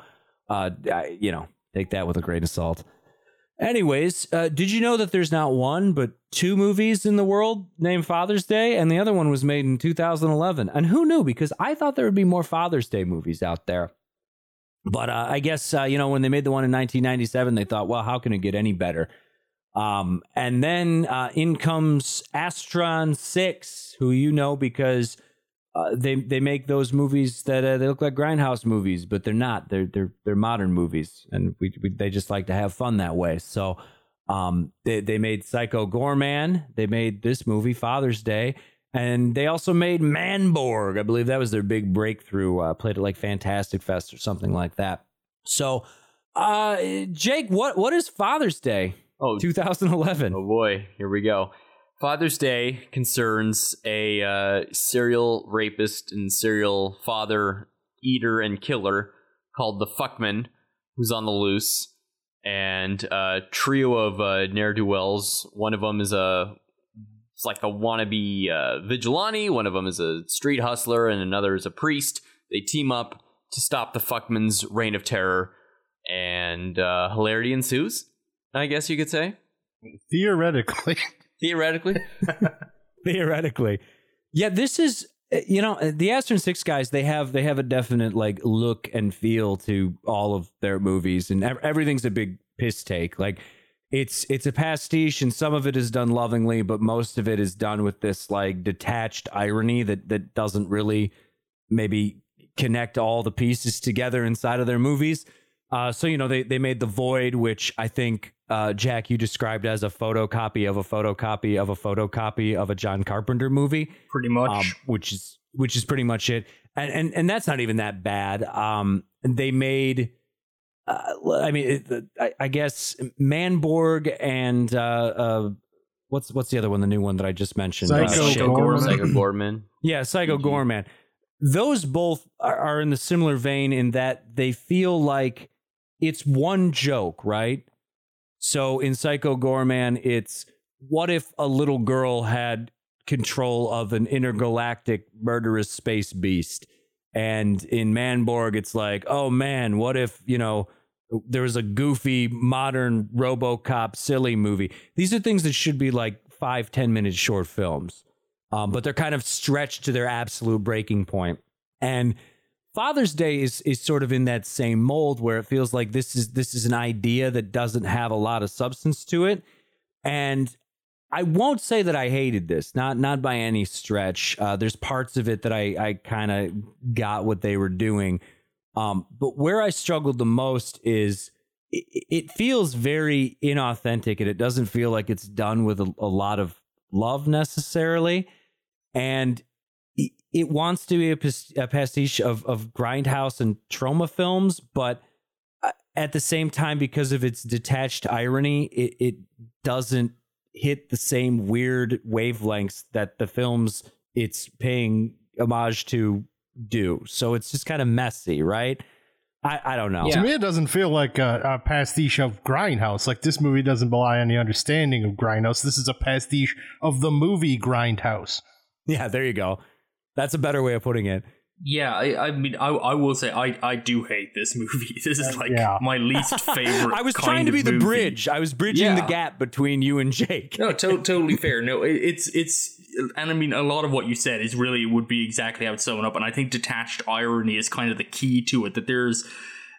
uh, I- you know, take that with a grain of salt. Anyways, uh, did you know that there's not one but two movies in the world named Father's Day, and the other one was made in 2011? And who knew? Because I thought there would be more Father's Day movies out there. But uh, I guess uh, you know when they made the one in 1997, they thought, well, how can it get any better? Um, and then uh, in comes Astron Six, who you know because uh, they they make those movies that uh, they look like grindhouse movies, but they're not. They're they're they're modern movies, and we, we they just like to have fun that way. So um, they they made Psycho Goreman. They made this movie Father's Day. And they also made Manborg. I believe that was their big breakthrough. Uh, played at like Fantastic Fest or something like that. So, uh, Jake, what what is Father's Day? Oh, 2011. Oh boy, here we go. Father's Day concerns a uh, serial rapist and serial father eater and killer called the Fuchman, who's on the loose, and a trio of uh, ne'er do wells. One of them is a it's like a wannabe uh, vigilante. One of them is a street hustler, and another is a priest. They team up to stop the Fuchman's reign of terror, and uh, hilarity ensues. I guess you could say theoretically. theoretically. theoretically. Yeah this is uh, you know uh, the astron six guys they have they have a definite like look and feel to all of their movies and ev- everything's a big piss take. Like it's it's a pastiche and some of it is done lovingly but most of it is done with this like detached irony that that doesn't really maybe connect all the pieces together inside of their movies. Uh, so you know they they made the void which i think uh, Jack, you described as a photocopy of a photocopy of a photocopy of a John Carpenter movie, Pretty much. um, which is which is pretty much it, and and and that's not even that bad. Um, they made, uh, I mean, it, I, I guess Manborg and uh, uh, what's what's the other one, the new one that I just mentioned, Psycho Uh, shit. Goreman. Psycho Goreman. yeah, Psycho Goreman. Those both are, are in the similar vein in that they feel like it's one joke, right? So in Psycho Goreman, it's what if a little girl had control of an intergalactic murderous space beast? And in Manborg, it's like, oh man, what if, you know, there was a goofy modern Robocop silly movie? These are things that should be like five, 10 minute short films. Um, but they're kind of stretched to their absolute breaking point. And Father's Day is is sort of in that same mold where it feels like this is this is an idea that doesn't have a lot of substance to it. And I won't say that I hated this, not not by any stretch. Uh, there's parts of it that I I kind of got what they were doing, um, but where I struggled the most is it, it, feels very inauthentic, and it doesn't feel like it's done with a, a lot of love necessarily, and it, it wants to be a, pas- a pastiche of of grindhouse and Troma films, but uh, at the same time, because of its detached irony, it, it doesn't hit the same weird wavelengths that the films it's paying homage to do. So it's just kind of messy, right? I, I don't know. To me, it doesn't feel like a, a pastiche of Grindhouse. Like this movie doesn't belie any understanding of Grindhouse. This is a pastiche of the movie Grindhouse. Yeah, there you go. That's a better way of putting it. Yeah, I, I mean, I, I will say I, I do hate this movie. This is like Yeah. my least favorite. I was kind trying to be the movie. bridge. I was bridging Yeah. the gap between you and Jake. No, to- totally fair. No, it, it's it's, and I mean, a lot of what you said is really would be exactly how it's sum up. And I think detached irony is kind of the key to it. That there's,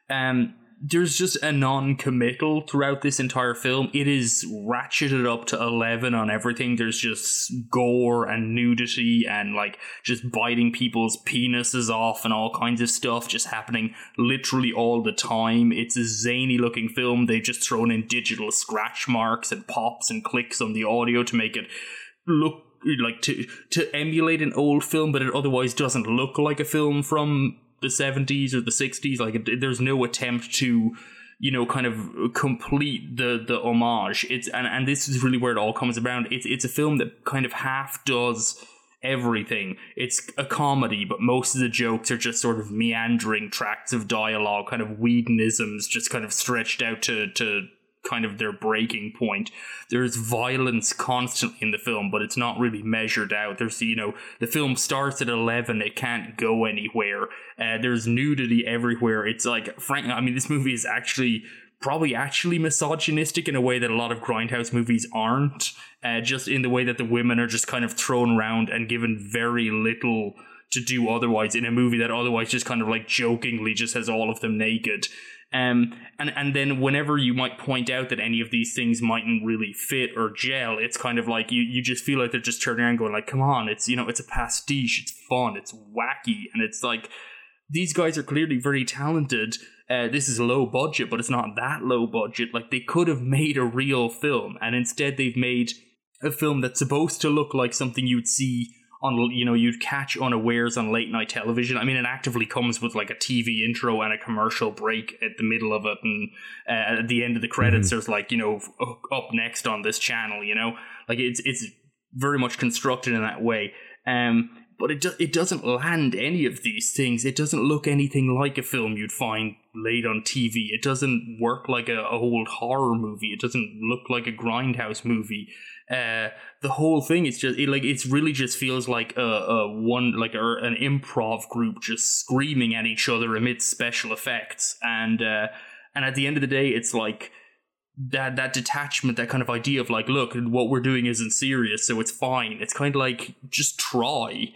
um, there's just a non-committal throughout this entire film. It is ratcheted up to eleven on everything. There's just gore and nudity and like just biting people's penises off and all kinds of stuff just happening literally all the time. It's a zany looking film. They've just thrown in digital scratch marks and pops and clicks on the audio to make it look like to to emulate an old film, but it otherwise doesn't look like a film from the seventies or the sixties. Like it, there's no attempt to you know kind of complete the the homage. It's and and this is really where it all comes around. It's it's a film that kind of half does everything. It's a comedy, but most of the jokes are just sort of meandering tracts of dialogue, kind of Whedonisms, just kind of stretched out to to kind of their breaking point. There's violence constantly in the film, but it's not really measured out. There's, you know, the film starts at 11, it can't go anywhere. Uh, there's nudity everywhere. It's like, frank, I mean, this movie is actually probably actually misogynistic in a way that a lot of grindhouse movies aren't uh, just in the way that the women are just kind of thrown around and given very little to do otherwise in a movie that otherwise just kind of like jokingly just has all of them naked um, and and then whenever you might point out that any of these things mightn't really fit or gel, it's kind of like you, you just feel like they're just turning around going like, come on, it's you know, it's a pastiche, it's fun, it's wacky, and it's like these guys are clearly very talented. Uh, this is low budget, but it's not that low budget. Like they could have made a real film, and instead they've made a film that's supposed to look like something you'd see on you know you'd catch unawares on late night television. I mean, it actively comes with like a TV intro and a commercial break at the middle of it, and uh, at the end of the credits, there's like you know up next on this channel. You know, like it's it's very much constructed in that way. Um, but it do- it doesn't land any of these things. It doesn't look anything like a film you'd find laid on TV. It doesn't work like a, a old horror movie. It doesn't look like a grindhouse movie. Uh, the whole thing is just it, like it's really just feels like a, a one like a, an improv group just screaming at each other amidst special effects. And uh, and at the end of the day it's like that that detachment that kind of idea of like look what we're doing isn't serious so it's fine. It's kind of like just try.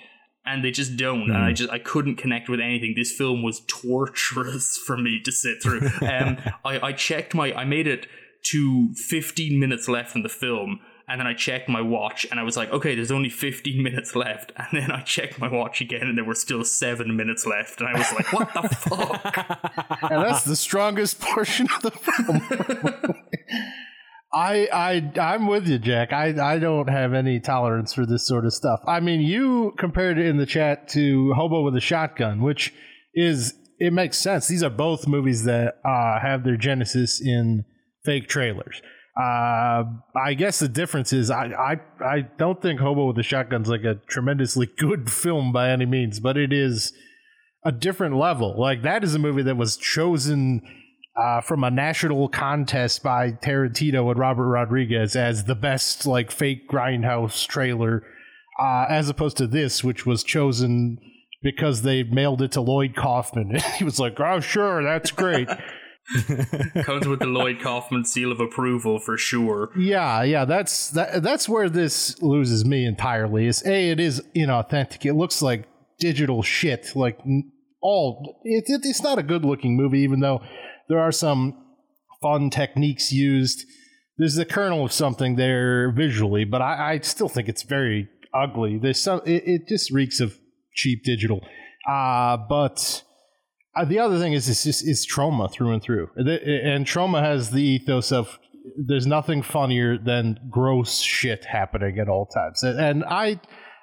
And they just don't. And i just i couldn't connect with anything. This film was torturous for me to sit through. Um i i checked my i made it to 15 minutes left in the film and then I checked my watch and I was like, okay, there's only 15 minutes left. And then I checked my watch again and there were still seven minutes left. And I was like, what the fuck? and that's the strongest portion of the film. I I I'm with you, Jack. I I don't have any tolerance for this sort of stuff. I mean, you compared it in the chat to Hobo with a Shotgun, which is it makes sense. These are both movies that uh, have their genesis in fake trailers. Uh, I guess the difference is I, I I don't think Hobo with a Shotgun's like a tremendously good film by any means, but it is a different level. Like that is a movie that was chosen uh, from a national contest by Tarantino and Robert Rodriguez as the best like fake grindhouse trailer, uh, as opposed to this, which was chosen because they mailed it to Lloyd Kaufman. he was like, "Oh, sure, that's great." Comes with the Lloyd Kaufman seal of approval for sure. Yeah, yeah, that's that, that's where this loses me entirely. Is a it is inauthentic. It looks like digital shit. Like all, it, it, it's not a good looking movie, even though there are some fun techniques used. There's a kernel of something there visually, but I, I still think it's very ugly. There's some. It, it just reeks of cheap digital. Uh, but uh, the other thing is it's just it's Troma through and through. And Troma has the ethos of there's nothing funnier than gross shit happening at all times. And, i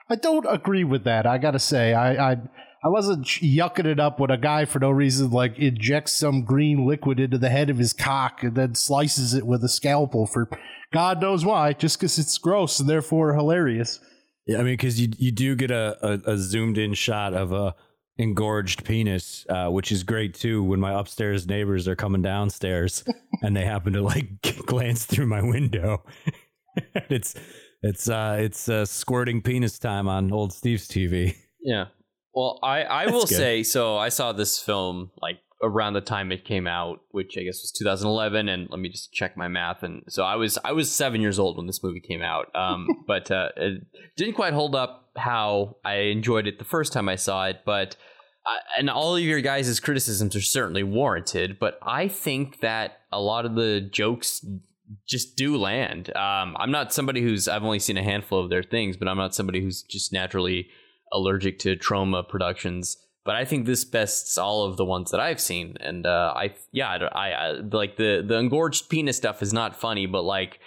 i don't agree with that i gotta say. I i I wasn't yucking it up when a guy for no reason like injects some green liquid into the head of his cock and then slices it with a scalpel for God knows why, just because it's gross and therefore hilarious. Yeah, I mean, because you you do get a, a, a zoomed in shot of a engorged penis, uh, which is great too. When my upstairs neighbors are coming downstairs and they happen to like glance through my window, it's it's uh it's uh, squirting penis time on old Steve's TV. Yeah. Well, I I That's will good. say so. I saw this film like around the time it came out, which I guess was 2011. And let me just check my math. And so I was I was seven years old when this movie came out. Um, but uh, it didn't quite hold up how I enjoyed it the first time I saw it. But uh, and all of your guys' criticisms are certainly warranted. But I think that a lot of the jokes just do land. Um, I'm not somebody who's I've only seen a handful of their things, but I'm not somebody who's just naturally allergic to Troma productions. But I think this bests all of the ones that I've seen, and uh, I yeah I, I, like the the engorged penis stuff is not funny, but like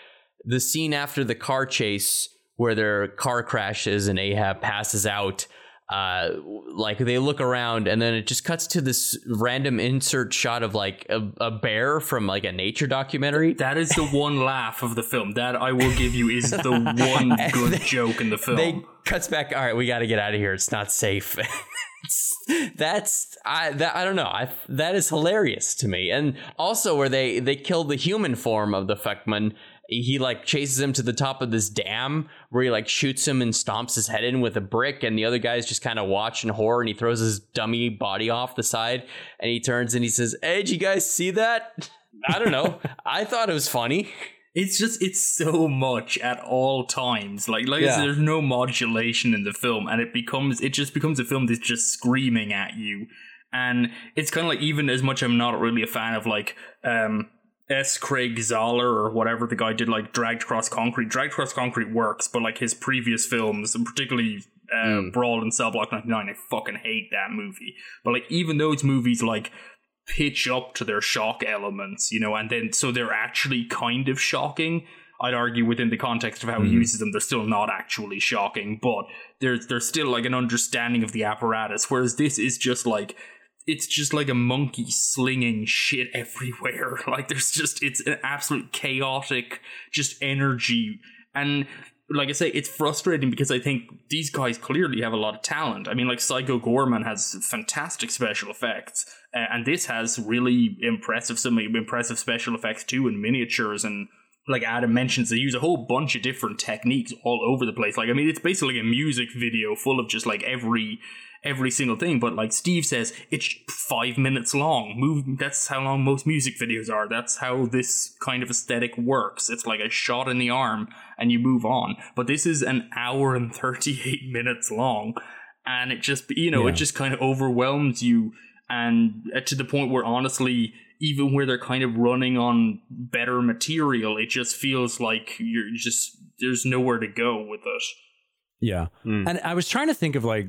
the scene after the car chase where their car crashes and Ahab passes out. Uh, like they look around and then it just cuts to this random insert shot of like a, a bear from like a nature documentary. That is the one laugh of the film. That I will give you is the one good joke in the film. They cuts back. All right, we got to get out of here. It's not safe. That's I that I don't know. I that is hilarious to me. And also where they they kill the human form of the Fuchman. He like chases him to the top of this dam where he like shoots him and stomps his head in with a brick, and the other guys just kind of watch in horror. And he throws his dummy body off the side, and he turns and he says, "Hey, did you guys see that?" I don't know. I thought it was funny. It's just it's so much at all times. Like like I said, there's no modulation in the film, and it becomes it just becomes a film that's just screaming at you. And it's kind of like even as much I'm not really a fan of like um S. Craig Zahler or whatever the guy did like Dragged Across Concrete. Dragged Across Concrete works, but like his previous films, and particularly uh, Brawl in Cell Block 99, I fucking hate that movie. But like even those movies like pitch up to their shock elements, you know, and then so they're actually kind of shocking. I'd argue within the context of how he uses them, they're still not actually shocking, but there's there's still like an understanding of the apparatus. Whereas this is just like it's just like a monkey slinging shit everywhere. Like there's just it's an absolute chaotic just energy and like I say, it's frustrating because I think these guys clearly have a lot of talent. I mean, like Psycho Goreman has fantastic special effects, and this has really impressive, some impressive special effects too, and miniatures. And like Adam mentions, they use a whole bunch of different techniques all over the place. Like, I mean, it's basically a music video full of just like every every single thing. But like Steve says, it's five minutes long. Move. That's how long most music videos are. That's how this kind of aesthetic works. It's like a shot in the arm and you move on. But this is an hour and thirty eight minutes long, and it just you know Yeah. it just kind of overwhelms you, and uh, to the point where honestly. Even where they're kind of running on better material, it just feels like you're just there's nowhere to go with it. Yeah. Mm. And I was trying to think of like,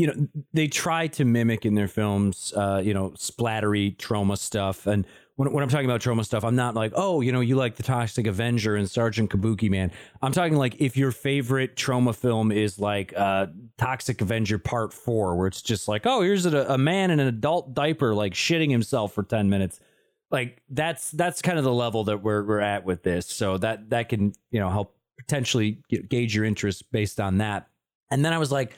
you know, they try to mimic in their films, uh, you know, splattery Troma stuff. And when, when I'm talking about Troma stuff, I'm not like, oh, you know, you like the Toxic Avenger and Sergeant Kabuki Man. I'm talking like if your favorite Troma film is like uh, Toxic Avenger Part Four, where it's just like, oh, here's a, a man in an adult diaper like shitting himself for ten minutes. Like that's that's kind of the level that we're we're at with this. So that that can you know help potentially gauge your interest based on that. And then I was like,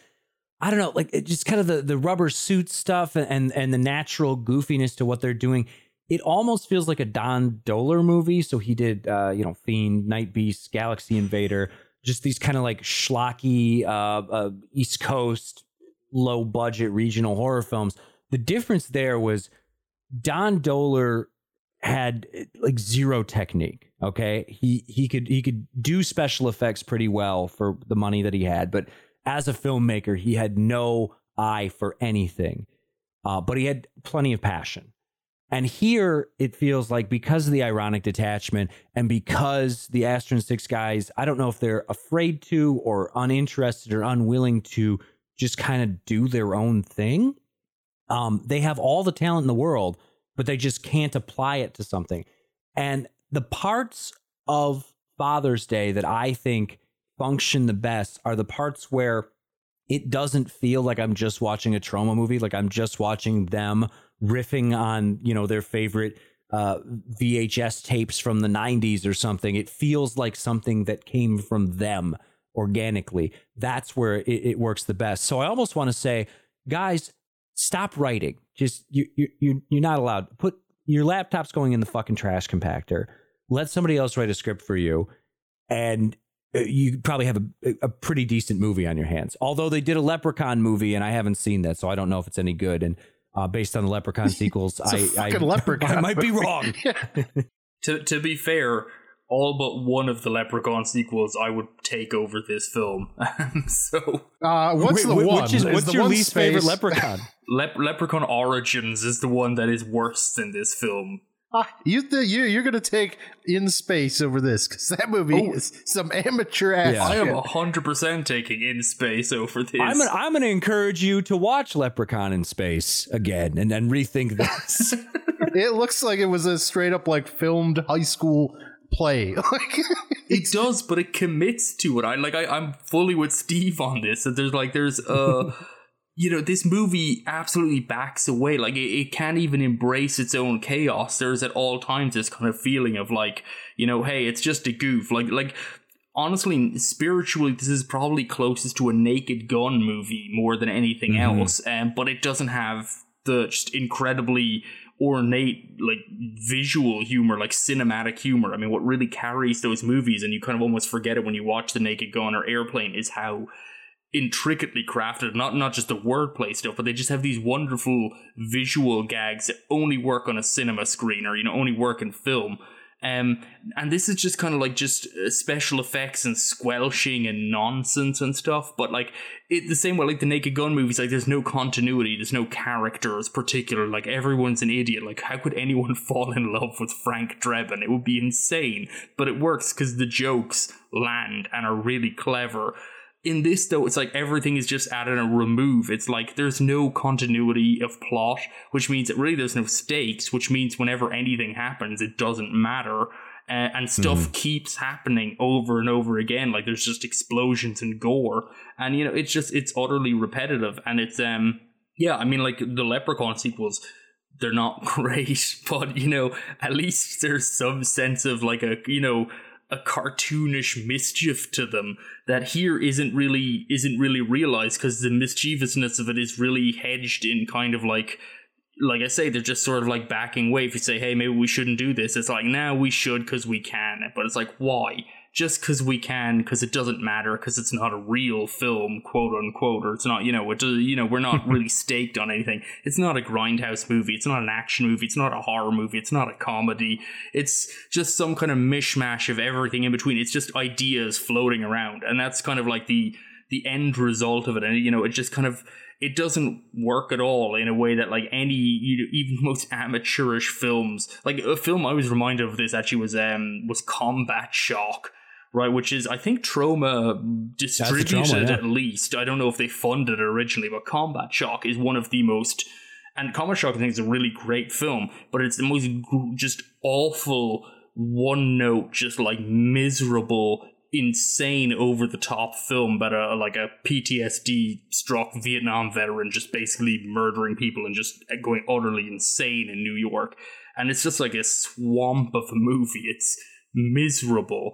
I don't know, like just kind of the the rubber suit stuff and and, and the natural goofiness to what they're doing. It almost feels like a Don Dohler movie. So he did, uh, you know, Fiend, Night Beast, Galaxy Invader, just these kind of like schlocky uh, uh, East Coast, low budget regional horror films. The difference there was Don Dohler had like zero technique. Okay, he he could he could do special effects pretty well for the money that he had, but as a filmmaker, he had no eye for anything. Uh, but he had plenty of passion. And here it feels like because of the ironic detachment and because the Astron Six guys, I don't know if they're afraid to or uninterested or unwilling to just kind of do their own thing. Um, they have all the talent in the world, but they just can't apply it to something. And the parts of Father's Day that I think function the best are the parts where it doesn't feel like I'm just watching a Troma movie, like I'm just watching them riffing on, you know, their favorite uh, VHS tapes from the 90s or something. It feels like something that came from them organically. That's where it, it works the best. So I almost want to say, guys, stop writing. Just you you you you're not allowed. Put your laptop's going in the fucking trash compactor. Let somebody else write a script for you, and you probably have a, a pretty decent movie on your hands. Although they did a Leprechaun movie, and I haven't seen that, so I don't know if it's any good. And uh, based on the Leprechaun sequels, It's a I, I, fucking Leprechaun I might be movie. wrong. To to be fair, all but one of the Leprechaun sequels I would take over this film. so Uh, what's Wait, the wh- one? Which is, Is what's the your one least favorite Leprechaun? Lep- Leprechaun Origins is the one that is worse than this film. You th- you you're gonna take in space over this because that movie Oh. is some amateur ass. Yeah. I am shit. hundred percent taking in space over this. I'm gonna, I'm gonna encourage you to watch Leprechaun in Space again and then rethink this. It looks like it was a straight up like filmed high school play. It does, but it commits to it. I like. I, I'm fully with Steve on this. That there's like there's uh, you know, this movie absolutely backs away. Like it, it can't even embrace its own chaos. There's at all times this kind of feeling of like, you know, hey, it's just a goof. Like like. Honestly, spiritually, this is probably closest to a Naked Gun movie more than anything Mhm. else. Um, but it doesn't have the just incredibly ornate like visual humor like cinematic humor i mean what really carries those movies and you kind of almost forget it when you watch the naked gun or airplane is how intricately crafted not not just the wordplay stuff but they just have these wonderful visual gags that only work on a cinema screen or you know only work in film um, and this is just kind of like just uh, special effects and squelching and nonsense and stuff. But like it, the same way, like the Naked Gun movies, like there's no continuity, there's no characters particular. Like everyone's an idiot. Like how could anyone fall in love with Frank Drebin? It would be insane. But it works because the jokes land and are really clever. In this though, it's like everything is just added and remove. It's like there's no continuity of plot, which means that really there's no stakes, which means whenever anything happens, it doesn't matter. Uh, and stuff keeps happening over and over again. Like there's just explosions and gore, and you know it's just it's utterly repetitive. And it's um yeah, I mean like the Leprechaun sequels, they're not great, but you know at least there's some sense of like a you know a cartoonish mischief to them that here isn't really isn't really realized because the mischievousness of it is really hedged in kind of like like I say, they're just sort of like backing away. If you say, hey, maybe we shouldn't do this, it's like, now we should because we can. But it's like, why? Just because we can, because it doesn't matter, because it's not a real film, quote unquote, or it's not, you know, it, you know, we're not really staked on anything. It's not a grindhouse movie. It's not an action movie. It's not a horror movie. It's not a comedy. It's just some kind of mishmash of everything in between. It's just ideas floating around, and that's kind of like the the end result of it. And you know, it just kind of it doesn't work at all in a way that like any you know, even most amateurish films like a film i was reminded of this actually was um was combat shock right which is i think Troma distributed Troma, yeah. at least i don't know if they funded it originally but combat shock is one of the most and combat shock i think is a really great film but it's the most just awful one note just like miserable insane over the top film about a like a PTSD struck Vietnam veteran just basically murdering people and just going utterly insane in New York. And it's just like a swamp of a movie. It's miserable,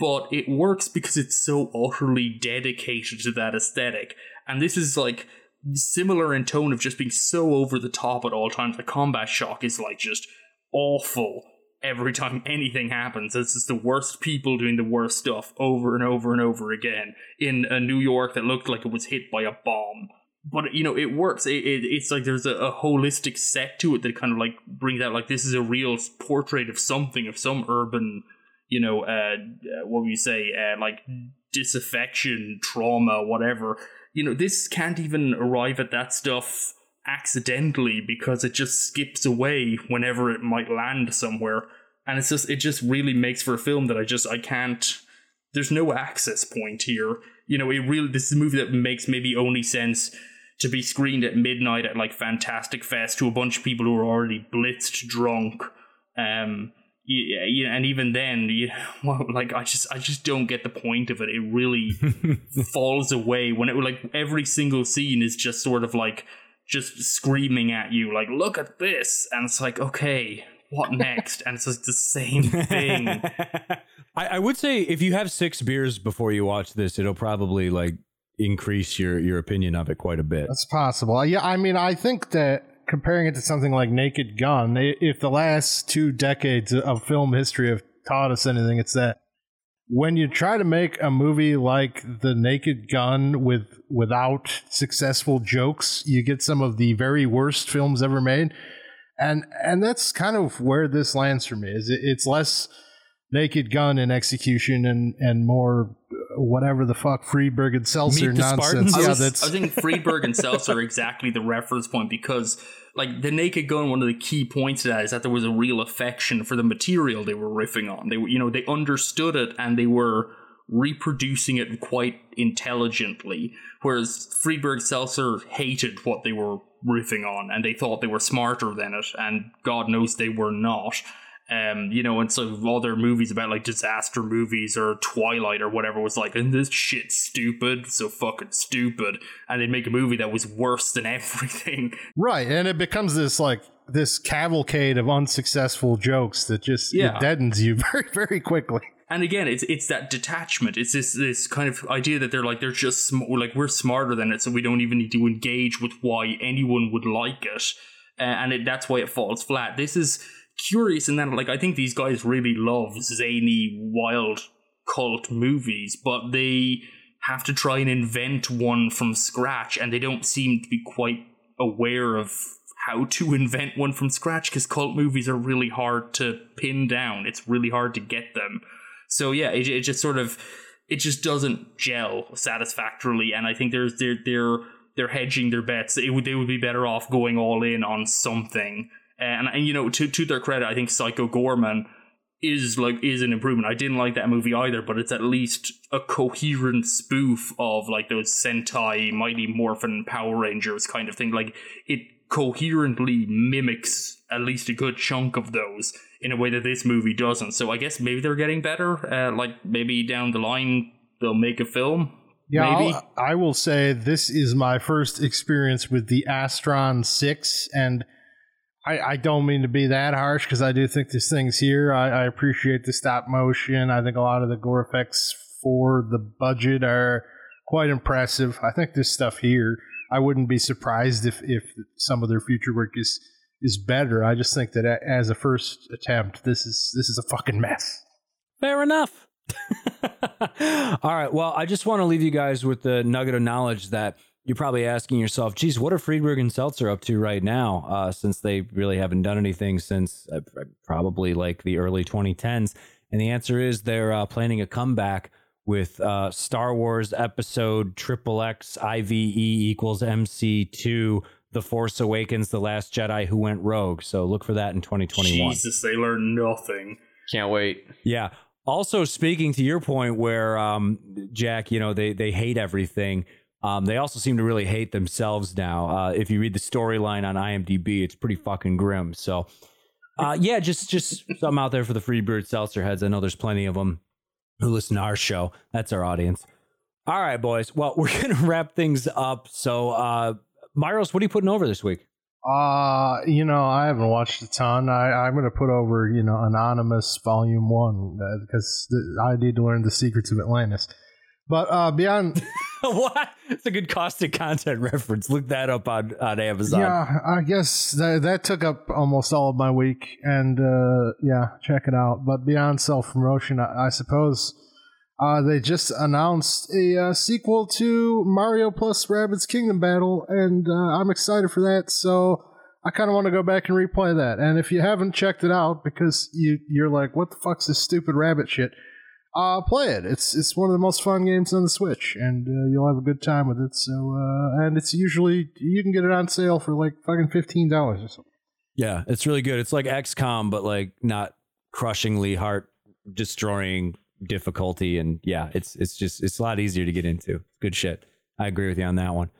but it works because it's so utterly dedicated to that aesthetic. And this is like similar in tone of just being so over the top at all times. The combat shock is like just awful every time anything happens. It's just the worst people doing the worst stuff over and over and over again in a New York that looked like it was hit by a bomb. But you know, it works. It, it, it's like there's a, a holistic set to it that kind of like brings out like this is a real portrait of something of some urban, you know, uh, uh what would you say, uh, like disaffection, trauma, whatever. You know, this can't even arrive at that stuff accidentally because it just skips away whenever it might land somewhere and it's just it just really makes for a film that i just i can't there's no access point here you know it really this is a movie that makes maybe only sense to be screened at midnight at like fantastic fest to a bunch of people who are already blitzed drunk um yeah, yeah, and even then, you well, like I just, I just don't get the point of it. It really falls away when it like every single scene is just sort of like just screaming at you like look at this and it's like okay what next and it's just the same thing I, I would say if you have six beers before you watch this, it'll probably like increase your your opinion of it quite a bit. That's possible. Yeah, I mean, I think that comparing it to something like Naked Gun, if the last two decades of film history have taught us anything, it's that when you try to make a movie like The Naked Gun with without successful jokes, you get some of the very worst films ever made. And and that's kind of where this lands for me. Is it, it's less Naked Gun in execution and and more uh, whatever the fuck Friedberg and Seltzer Meet the nonsense. Spartans? Yeah, that's I think Friedberg and Seltzer are exactly the reference point because, like, the Naked Gun. One of the key points of that is that there was a real affection for the material they were riffing on. They were, you know, they understood it and they were reproducing it quite intelligently. Whereas Friedberg Seltzer hated what they were riffing on and they thought they were smarter than it, and God knows they were not. Um, you know, and so all their movies about like disaster movies or Twilight or whatever was like, and this shit's stupid, so fucking stupid. And they'd make a movie that was worse than everything. Right, and it becomes this like this cavalcade of unsuccessful jokes that just Yeah. deadens you very very quickly. And again, it's it's that detachment. It's this this kind of idea that they're like they're just sm- like we're smarter than it, so we don't even need to engage with why anyone would like it, uh, and it, that's why it falls flat. This is curious in that like I think these guys really love zany, wild cult movies, but they have to try and invent one from scratch, and they don't seem to be quite aware of how to invent one from scratch because cult movies are really hard to pin down. It's really hard to get them. So yeah, it, it just sort of it just doesn't gel satisfactorily, and I think there's they're they're they're hedging their bets. It would they would be better off going all in on something. And, and you know, to to their credit, I think Psycho Goreman is like is an improvement. I didn't like that movie either, but it's at least a coherent spoof of like those Sentai, Mighty Morphin, Power Rangers kind of thing. Like it coherently mimics at least a good chunk of those in a way that this movie doesn't. So I guess maybe they're getting better. Uh, like maybe down the line they'll make a film. Yeah, maybe. I'll- I will say this is my first experience with the Astron Six, and I, I don't mean to be that harsh because I do think this thing's here. I, I appreciate the stop motion. I think a lot of the gore effects for the budget are quite impressive. I think this stuff here. I wouldn't be surprised if if some of their future work is is better. I just think that as a first attempt, this is this is a fucking mess. Fair enough. All right. Well, I just want to leave you guys with the nugget of knowledge that you're probably asking yourself, geez, what are Friedberg and Seltzer up to right now? Uh, since they really haven't done anything since uh, probably like the early 2010s. And the answer is they're uh, planning a comeback with uh, Star Wars episode triple X IVE equals MC2 The Force Awakens The Last Jedi Who Went Rogue. So look for that in 2021. Jesus, they learn nothing. Can't wait. Yeah. Also, speaking to your point, where um, Jack, you know, they they hate everything. Um, they also seem to really hate themselves now. Uh, if you read the storyline on IMDb, it's pretty fucking grim. So, uh, yeah, just just something out there for the Friedberg Seltzer heads. I know there's plenty of them who listen to our show. That's our audience. All right, boys. Well, we're gonna wrap things up. So, uh, Myros, what are you putting over this week? Uh, you know, I haven't watched a ton. I, I'm going to put over, you know, Anonymous Volume 1 uh, because th- I need to learn the secrets of Atlantis. But uh, beyond what? It's a good caustic content reference. Look that up on, on Amazon. Yeah, I guess that, that took up almost all of my week, and uh, yeah, check it out. But beyond self promotion, I, I suppose uh, they just announced a uh, sequel to Mario plus Rabbids Kingdom Battle, and uh, I'm excited for that. So I kind of want to go back and replay that. And if you haven't checked it out because you you're like, what the fuck's this stupid rabbit shit? Uh, play it. It's it's one of the most fun games on the Switch, and uh, you'll have a good time with it. So, uh, and it's usually you can get it on sale for like fucking fifteen dollars or something. Yeah, it's really good. It's like XCOM, but like not crushingly heart destroying difficulty. And yeah, it's it's just it's a lot easier to get into. Good shit. I agree with you on that one.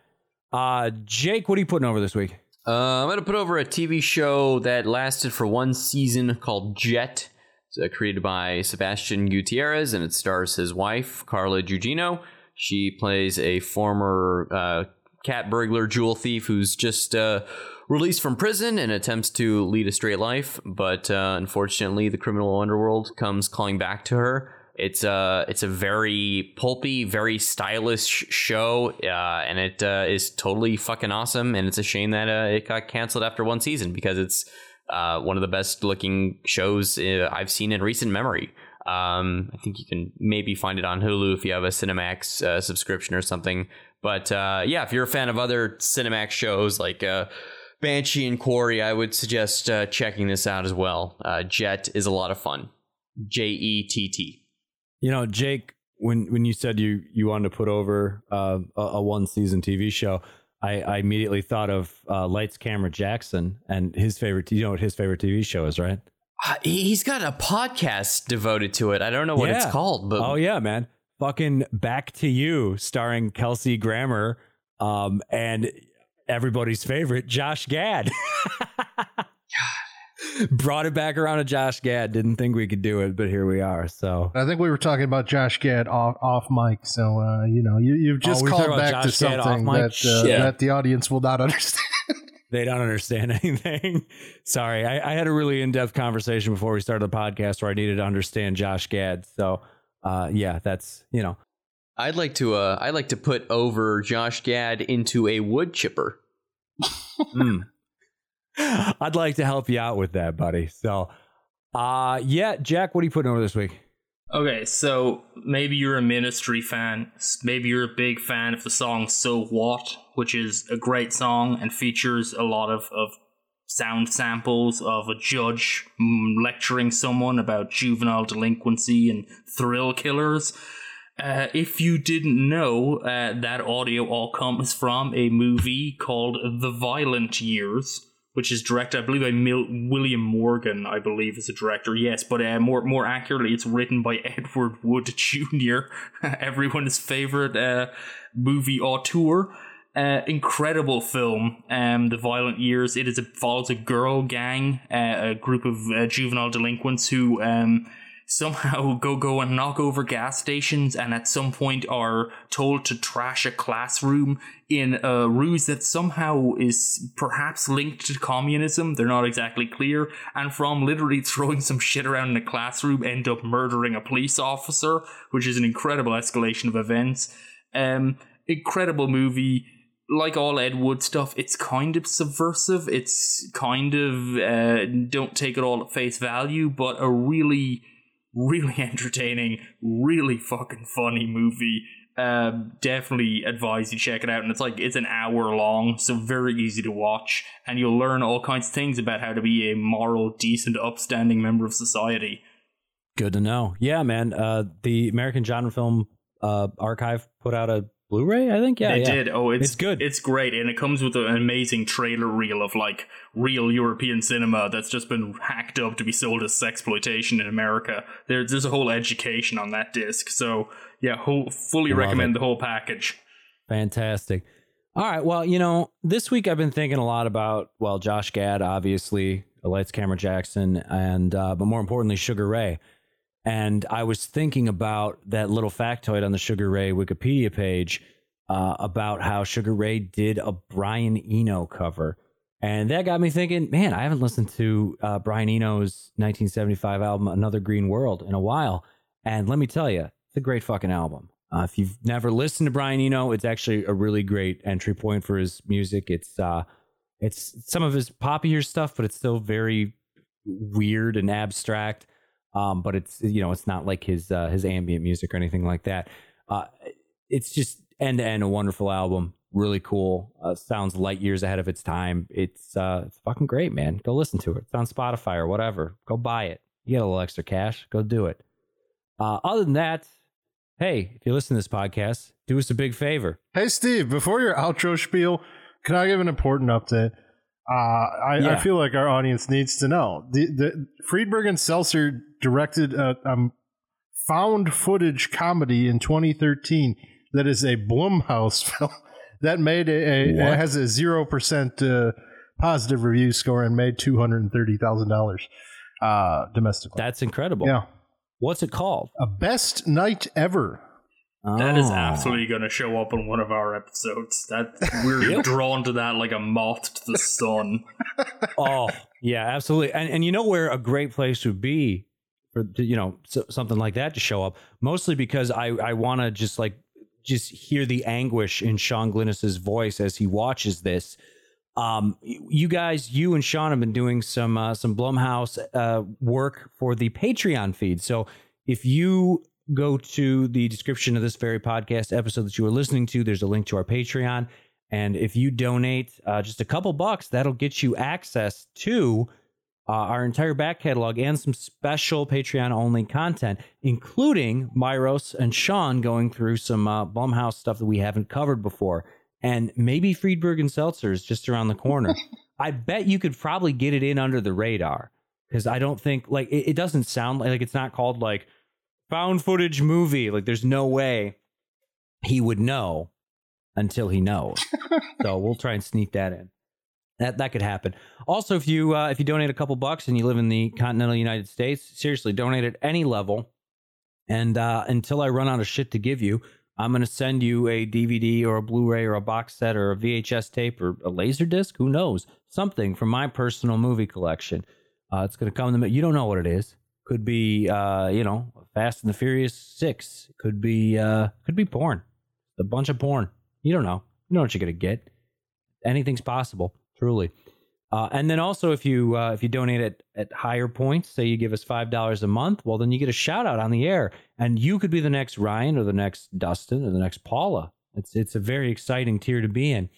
Uh, Jake, what are you putting over this week? Uh, I'm going to put over a TV show that lasted for one season called Jet. Uh, created by Sebastian Gutierrez and it stars his wife, Carla Gugino. She plays a former uh, cat burglar, jewel thief who's just uh, released from prison and attempts to lead a straight life. But uh, unfortunately, the criminal underworld comes calling back to her. It's a it's a very pulpy, very stylish show, uh, and it uh, is totally fucking awesome. And it's a shame that uh, it got canceled after one season because it's uh, one of the best looking shows uh, I've seen in recent memory. Um, I think you can maybe find it on Hulu if you have a Cinemax uh, subscription or something. But yeah, if you're a fan of other Cinemax shows like Banshee and Quarry, I would suggest checking this out as well. Jett is a lot of fun. J E T T. You know, Jake, when when you said you you wanted to put over uh, a, a one season TV show, I, I immediately thought of uh, Lights Camera Jackson and his favorite. You know what his favorite TV show is, right? Uh, he's got a podcast devoted to it. I don't know what it's called, but Oh yeah, man. Fucking Back to You, starring Kelsey Grammer, um, and everybody's favorite Josh Gad. Brought it back around to Josh Gad. Didn't think we could do it, but here we are. So I think we were talking about Josh Gad off, off mic, so uh, you know you you've just Oh, called back to Josh Gad off something that uh, Shit. that the audience will not understand. they don't understand anything. Sorry, I, I had a really in depth conversation before we started the podcast where I needed to understand Josh Gad. So, uh, yeah, that's you know, I'd like to uh, I'd like to put over Josh Gad into a wood chipper. mm. I'd like to help you out with that, buddy. So, uh, yeah, Jack, what are you putting over this week? Okay, so maybe you're a Ministry fan. Maybe you're a big fan of the song So What, which is a great song and features a lot of, of sound samples of a judge mm, lecturing someone about juvenile delinquency and thrill killers. Uh, if you didn't know, uh, that audio all comes from a movie called The Violent Years, which is directed, I believe, by Mil- William Morgan. I believe is the director. Yes, but uh, more more accurately, it's written by Edward Wood Jr., everyone's favorite uh, movie auteur. Uh, incredible film, um, The Violent Years. It is a, follows a girl gang, uh, a group of uh, juvenile delinquents who um, somehow go go and knock over gas stations and at some point are told to trash a classroom in a ruse that somehow is perhaps linked to communism. They're not exactly clear. And from literally throwing some shit around in a classroom, end up murdering a police officer, which is an incredible escalation of events. Um, incredible movie. Like all Ed Wood stuff, it's kind of subversive. It's kind of uh, don't take it all at face value, but a really really entertaining, really fucking funny movie. Um, definitely advise you check it out. And it's like it's an hour long, so very easy to watch, and you'll learn all kinds of things about how to be a moral, decent, upstanding member of society. Good to know. Yeah, man. Uh, the American Genre Film uh, Archive put out a Blu-ray. I think. Yeah, they yeah. did. Oh, it's, It's good. It's great, and it comes with an amazing trailer reel of like real European cinema that's just been hacked up to be sold as sexploitation in America. There, there's a whole education on that disc. So yeah, whole, fully Love recommend it. the whole package. Fantastic. All right. Well, you know, this week I've been thinking a lot about well, Josh Gad, obviously, Lights, Camera Jackson, and uh, but more importantly, Sugar Ray. And I was thinking about that little factoid on the Sugar Ray Wikipedia page uh, about how Sugar Ray did a Brian Eno cover. And that got me thinking, man, I haven't listened to uh, Brian Eno's 1975 album, Another Green World, in a while. And let me tell you, it's a great fucking album. Uh, if you've never listened to Brian Eno, it's actually a really great entry point for his music. It's uh, it's some of his poppier stuff, but it's still very weird and abstract. Um, but it's you know it's not like his uh, his ambient music or anything like that. Uh, it's just end to end a wonderful album. Really cool. Uh, sounds light years ahead of its time. It's uh, it's fucking great, man. Go listen to it. It's on Spotify or whatever. Go buy it. You get a little extra cash. Go do it. Uh, other than that, hey, if you listen to this podcast, do us a big favor. Hey, Steve, before your outro spiel, can I give an important update? Uh, I, Yeah. I feel like our audience needs to know. The, the Friedberg and Seltzer directed a um, found footage comedy in 2013 that is a Blumhouse film that made a, a has a zero percent uh, positive review score and made two hundred and thirty thousand dollars uh, domestically. That's incredible. yeah, What's it called? a best night ever. That is Oh. absolutely going to show up in one of our episodes. That we're drawn to that like a moth to the sun. oh yeah absolutely and, and you know where a great place would be for you know so, something like that to show up mostly because i i want to just like just hear the anguish in sean glynis's voice as he watches this um you guys you and sean have been doing some uh, some blumhouse uh work for the patreon feed so if you go to the description of this very podcast episode that you are listening to there's a link to our patreon and if you donate uh, just a couple bucks, that'll get you access to uh, our entire back catalog and some special Patreon only content, including Myros and Sean going through some uh, Blumhouse stuff that we haven't covered before. And maybe Friedberg and Seltzer is just around the corner. I bet you could probably get it in under the radar because I don't think, like, it, it doesn't sound like, like it's not called like found footage movie. Like, there's no way he would know until he knows. so we'll try and sneak that in. That that could happen. Also, if you uh, if you donate a couple bucks and you live in the continental United States, seriously, donate at any level. And uh, until I run out of shit to give you, I'm going to send you a DVD or a Blu-ray or a box set or a VHS tape or a laser disc. Who knows? Something from my personal movie collection. Uh, it's going to come to me. You don't know what it is. Could be, uh, you know, Fast and the Furious Six. Could be, uh, could be porn. A bunch of porn. You don't know. You know what you're to get. Anything's possible. Truly. Uh, and then also, if you uh, if you donate at, at higher points, say you give us five dollars a month, well, then you get a shout out on the air, and you could be the next Ryan or the next Dustin or the next Paula. It's it's a very exciting tier to be in.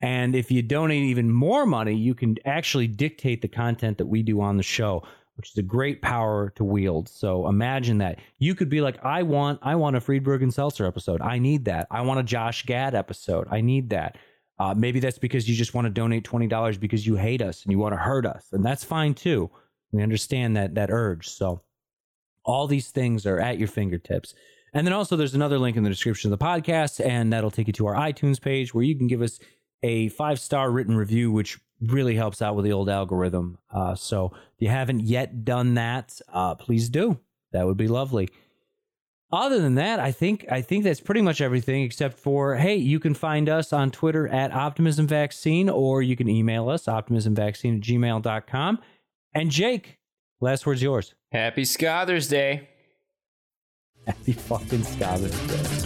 And if you donate even more money, you can actually dictate the content that we do on the show, which is a great power to wield. So imagine that you could be like, I want I want a Friedberg and Seltzer episode. I need that. I want a Josh Gad episode. I need that. Uh, maybe that's because you just want to donate twenty dollars because you hate us and you want to hurt us, and that's fine too. We understand that that urge. So all these things are at your fingertips. And then also there's another link in the description of the podcast, and that'll take you to our iTunes page where you can give us a five star written review, which really helps out with the old algorithm. Uh, so if you haven't yet done that, uh, please do. That would be lovely. Other than that, I think I think that's pretty much everything except for hey, you can find us on Twitter at Optimism Vaccine or you can email us optimismvaccine at gmail.com. And Jake, last word's yours. Happy Scothers Day. Happy fucking Scottish Day.